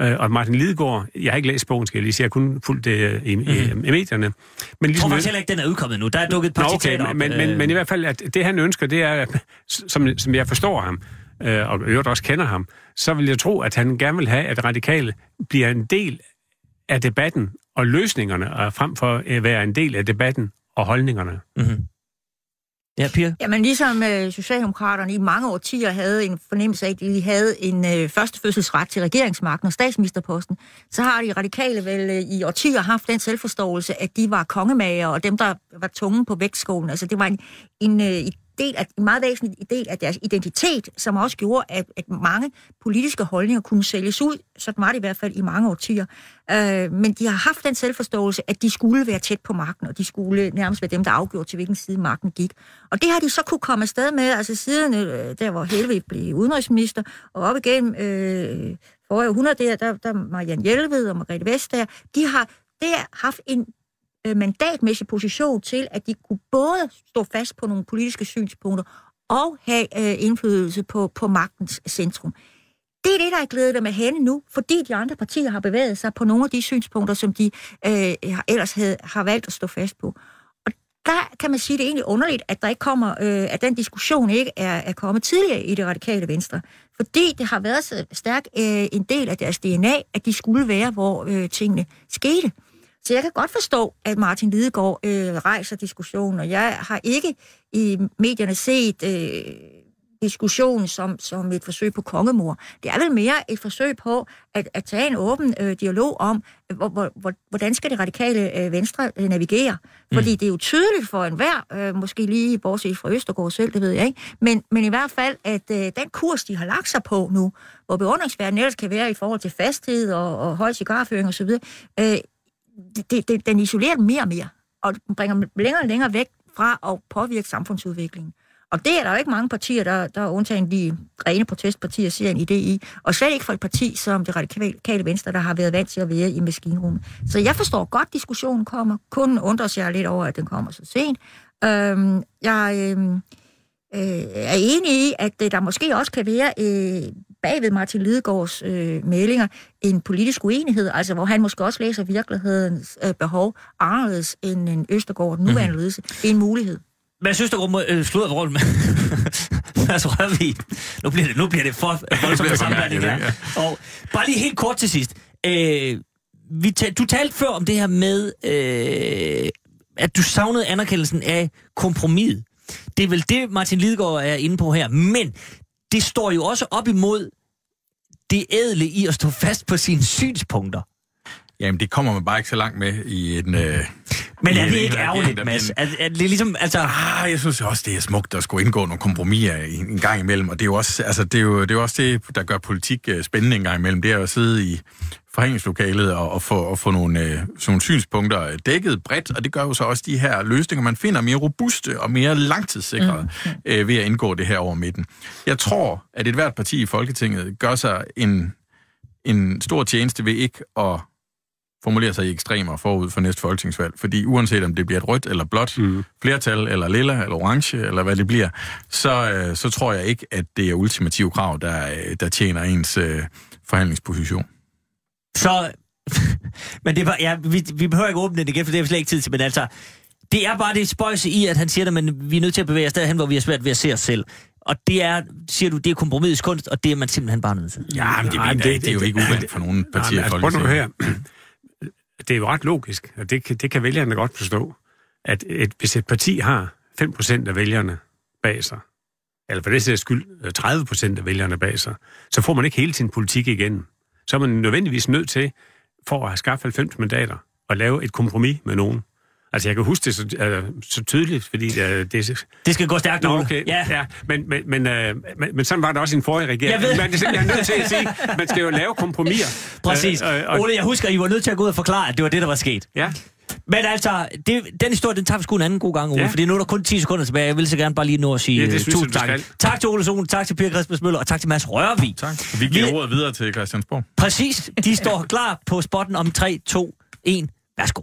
Øh, og Martin Lidegaard, jeg har ikke læst bogen, skal jeg lige sige, jeg har kun fulgt det øh, i, mm. i, i medierne. Men ligesom, jeg tror faktisk heller ikke, den er udkommet nu. Der er dukket et par Nå, okay, op. Men, men, men i hvert fald, at det han ønsker, det er, som, som jeg forstår ham, øh, og øvrigt også kender ham, så vil jeg tro, at han gerne vil have, at radikale bliver en del af debatten og løsningerne, og frem for at være en del af debatten og holdningerne. Mm-hmm. Ja, Pia? Jamen ligesom øh, Socialdemokraterne i mange årtier havde en fornemmelse af, at de havde en øh, førstefødselsret til regeringsmagten og statsministerposten, så har de radikale vel øh, i årtier haft den selvforståelse, at de var kongemager og dem, der var tunge på vægtskålen. Altså det var en, en, øh, del af, en meget væsentlig del af deres identitet, som også gjorde, at, at mange politiske holdninger kunne sælges ud. Sådan var det i hvert fald i mange årtier. Øh, men de har haft den selvforståelse, at de skulle være tæt på magten, og de skulle nærmest være dem, der afgjorde til hvilken side magten gik. Og det har de så kunne komme afsted med, altså siden øh, der, hvor Helve blev udenrigsminister, og op igennem øh, forrige 100 der, der, der Marianne Hjelved og Margrethe Vestager, de har der haft en Øh, mandatmæssig position til, at de kunne både stå fast på nogle politiske synspunkter og have øh, indflydelse på, på magtens centrum. Det er det, der er glædet med hende nu, fordi de andre partier har bevæget sig på nogle af de synspunkter, som de øh, ellers havde, har valgt at stå fast på. Og der kan man sige, at det er egentlig underligt, at der ikke kommer, øh, at den diskussion ikke er, er kommet tidligere i det radikale venstre. Fordi det har været så stærk øh, en del af deres DNA, at de skulle være, hvor øh, tingene skete. Så jeg kan godt forstå, at Martin Lidegaard øh, rejser diskussionen, og jeg har ikke i medierne set øh, diskussionen som, som et forsøg på kongemor. Det er vel mere et forsøg på at, at tage en åben øh, dialog om, hvor, hvor, hvordan skal det radikale øh, venstre øh, navigere. Fordi mm. det er jo tydeligt for enhver, øh, måske lige bortset fra Østergaard selv, det ved jeg ikke, men, men i hvert fald, at øh, den kurs, de har lagt sig på nu, hvor beundringsværden ellers kan være i forhold til fasthed og, og høj cigarføring osv., øh, det, det, den isolerer dem mere og mere, og bringer dem længere og længere væk fra at påvirke samfundsudviklingen. Og det er der jo ikke mange partier, der, der er undtagen de rene protestpartier, ser en idé i. Og slet ikke for et parti som det radikale venstre, der har været vant til at være i maskinrummet. Så jeg forstår godt, at diskussionen kommer. Kun undrer sig lidt over, at den kommer så sent. Øhm, jeg øhm, øh, er enig i, at der måske også kan være øh, bagved Martin Lidegaards øh, meldinger en politisk uenighed, altså hvor han måske også læser virkelighedens øh, behov anderledes end en Østergaard nuværende mm. ledelse. Det er en mulighed. Hvad synes du om øh, sludret rolle med? altså, vi. Nu bliver det, nu bliver det for voldsomt med sammenligning her. Ja. Og bare lige helt kort til sidst. Øh, vi ta- du talte før om det her med, øh, at du savnede anerkendelsen af kompromis. Det er vel det, Martin Lidegaard er inde på her. Men det står jo også op imod det ædle i at stå fast på sine synspunkter. Jamen, det kommer man bare ikke så langt med i en... Øh, men er det ikke ærgerligt, Mads? Er, er det ligesom, altså... Ah, jeg synes også, det er smukt at skulle indgå nogle kompromiser en, en gang imellem, og det er jo også, altså, det er jo, det er jo også det, der gør politik uh, spændende en gang imellem. Det er at sidde i forhandlingslokalet og, og, få, og få nogle, sådan nogle synspunkter dækket bredt, og det gør jo så også de her løsninger, man finder mere robuste og mere langtidssikrede mm. uh, ved at indgå det her over midten. Jeg tror, at et hvert parti i Folketinget gør sig en, en stor tjeneste ved ikke at formulere sig i ekstremer forud for næste folketingsvalg. Fordi uanset om det bliver et rødt eller blåt mm. flertal, eller lilla, eller orange, eller hvad det bliver, så, øh, så tror jeg ikke, at det er ultimative krav, der, øh, der tjener ens øh, forhandlingsposition. Så, men det var, ja, vi, vi behøver ikke åbne det igen, for det er slet ikke tid til, men altså, det er bare det spøjse i, at han siger, at men vi er nødt til at bevæge os derhen, hvor vi er svært ved at se os selv. Og det er, siger du, det er kompromisets kunst, og det er man simpelthen bare nødt til. Ja, men det, Nej, det, det, det er jo ikke uventet for nogle partier. Ja, altså, prøv nu her det er jo ret logisk, og det, det kan vælgerne godt forstå. at et, hvis et parti har 5% af vælgerne bag sig, eller for det sags skyld øh, 30% af vælgerne bag sig, så får man ikke hele sin politik igen. Så er man nødvendigvis nødt til, for at have skaffet 90 mandater, at lave et kompromis med nogen. Altså, jeg kan huske det så, øh, så tydeligt, fordi øh, det... Det skal gå stærkt, Ole. okay. Ja. ja men, men, men, øh, men, men sådan var det også i en forrige regering. Jeg ved- Man er simpelthen nødt til at sige, man skal jo lave kompromiser. Præcis. Øh, øh, Ole, jeg husker, I var nødt til at gå ud og forklare, at det var det, der var sket. Ja, Men altså, det, den historie, den tager vi sgu en anden god gang, Ole, ja. Fordi nu er der kun 10 sekunder tilbage. Jeg vil så gerne bare lige nå at sige Ja, det øh, synes tusind tak. Tak til Ole Sohn, tak til Pia Christmas Møller, og tak til Mads Rørvig. Tak. Vi giver Vi- ordet videre til Christiansborg. Præcis. De står klar på spotten om 3, 2, 1. Værsgo.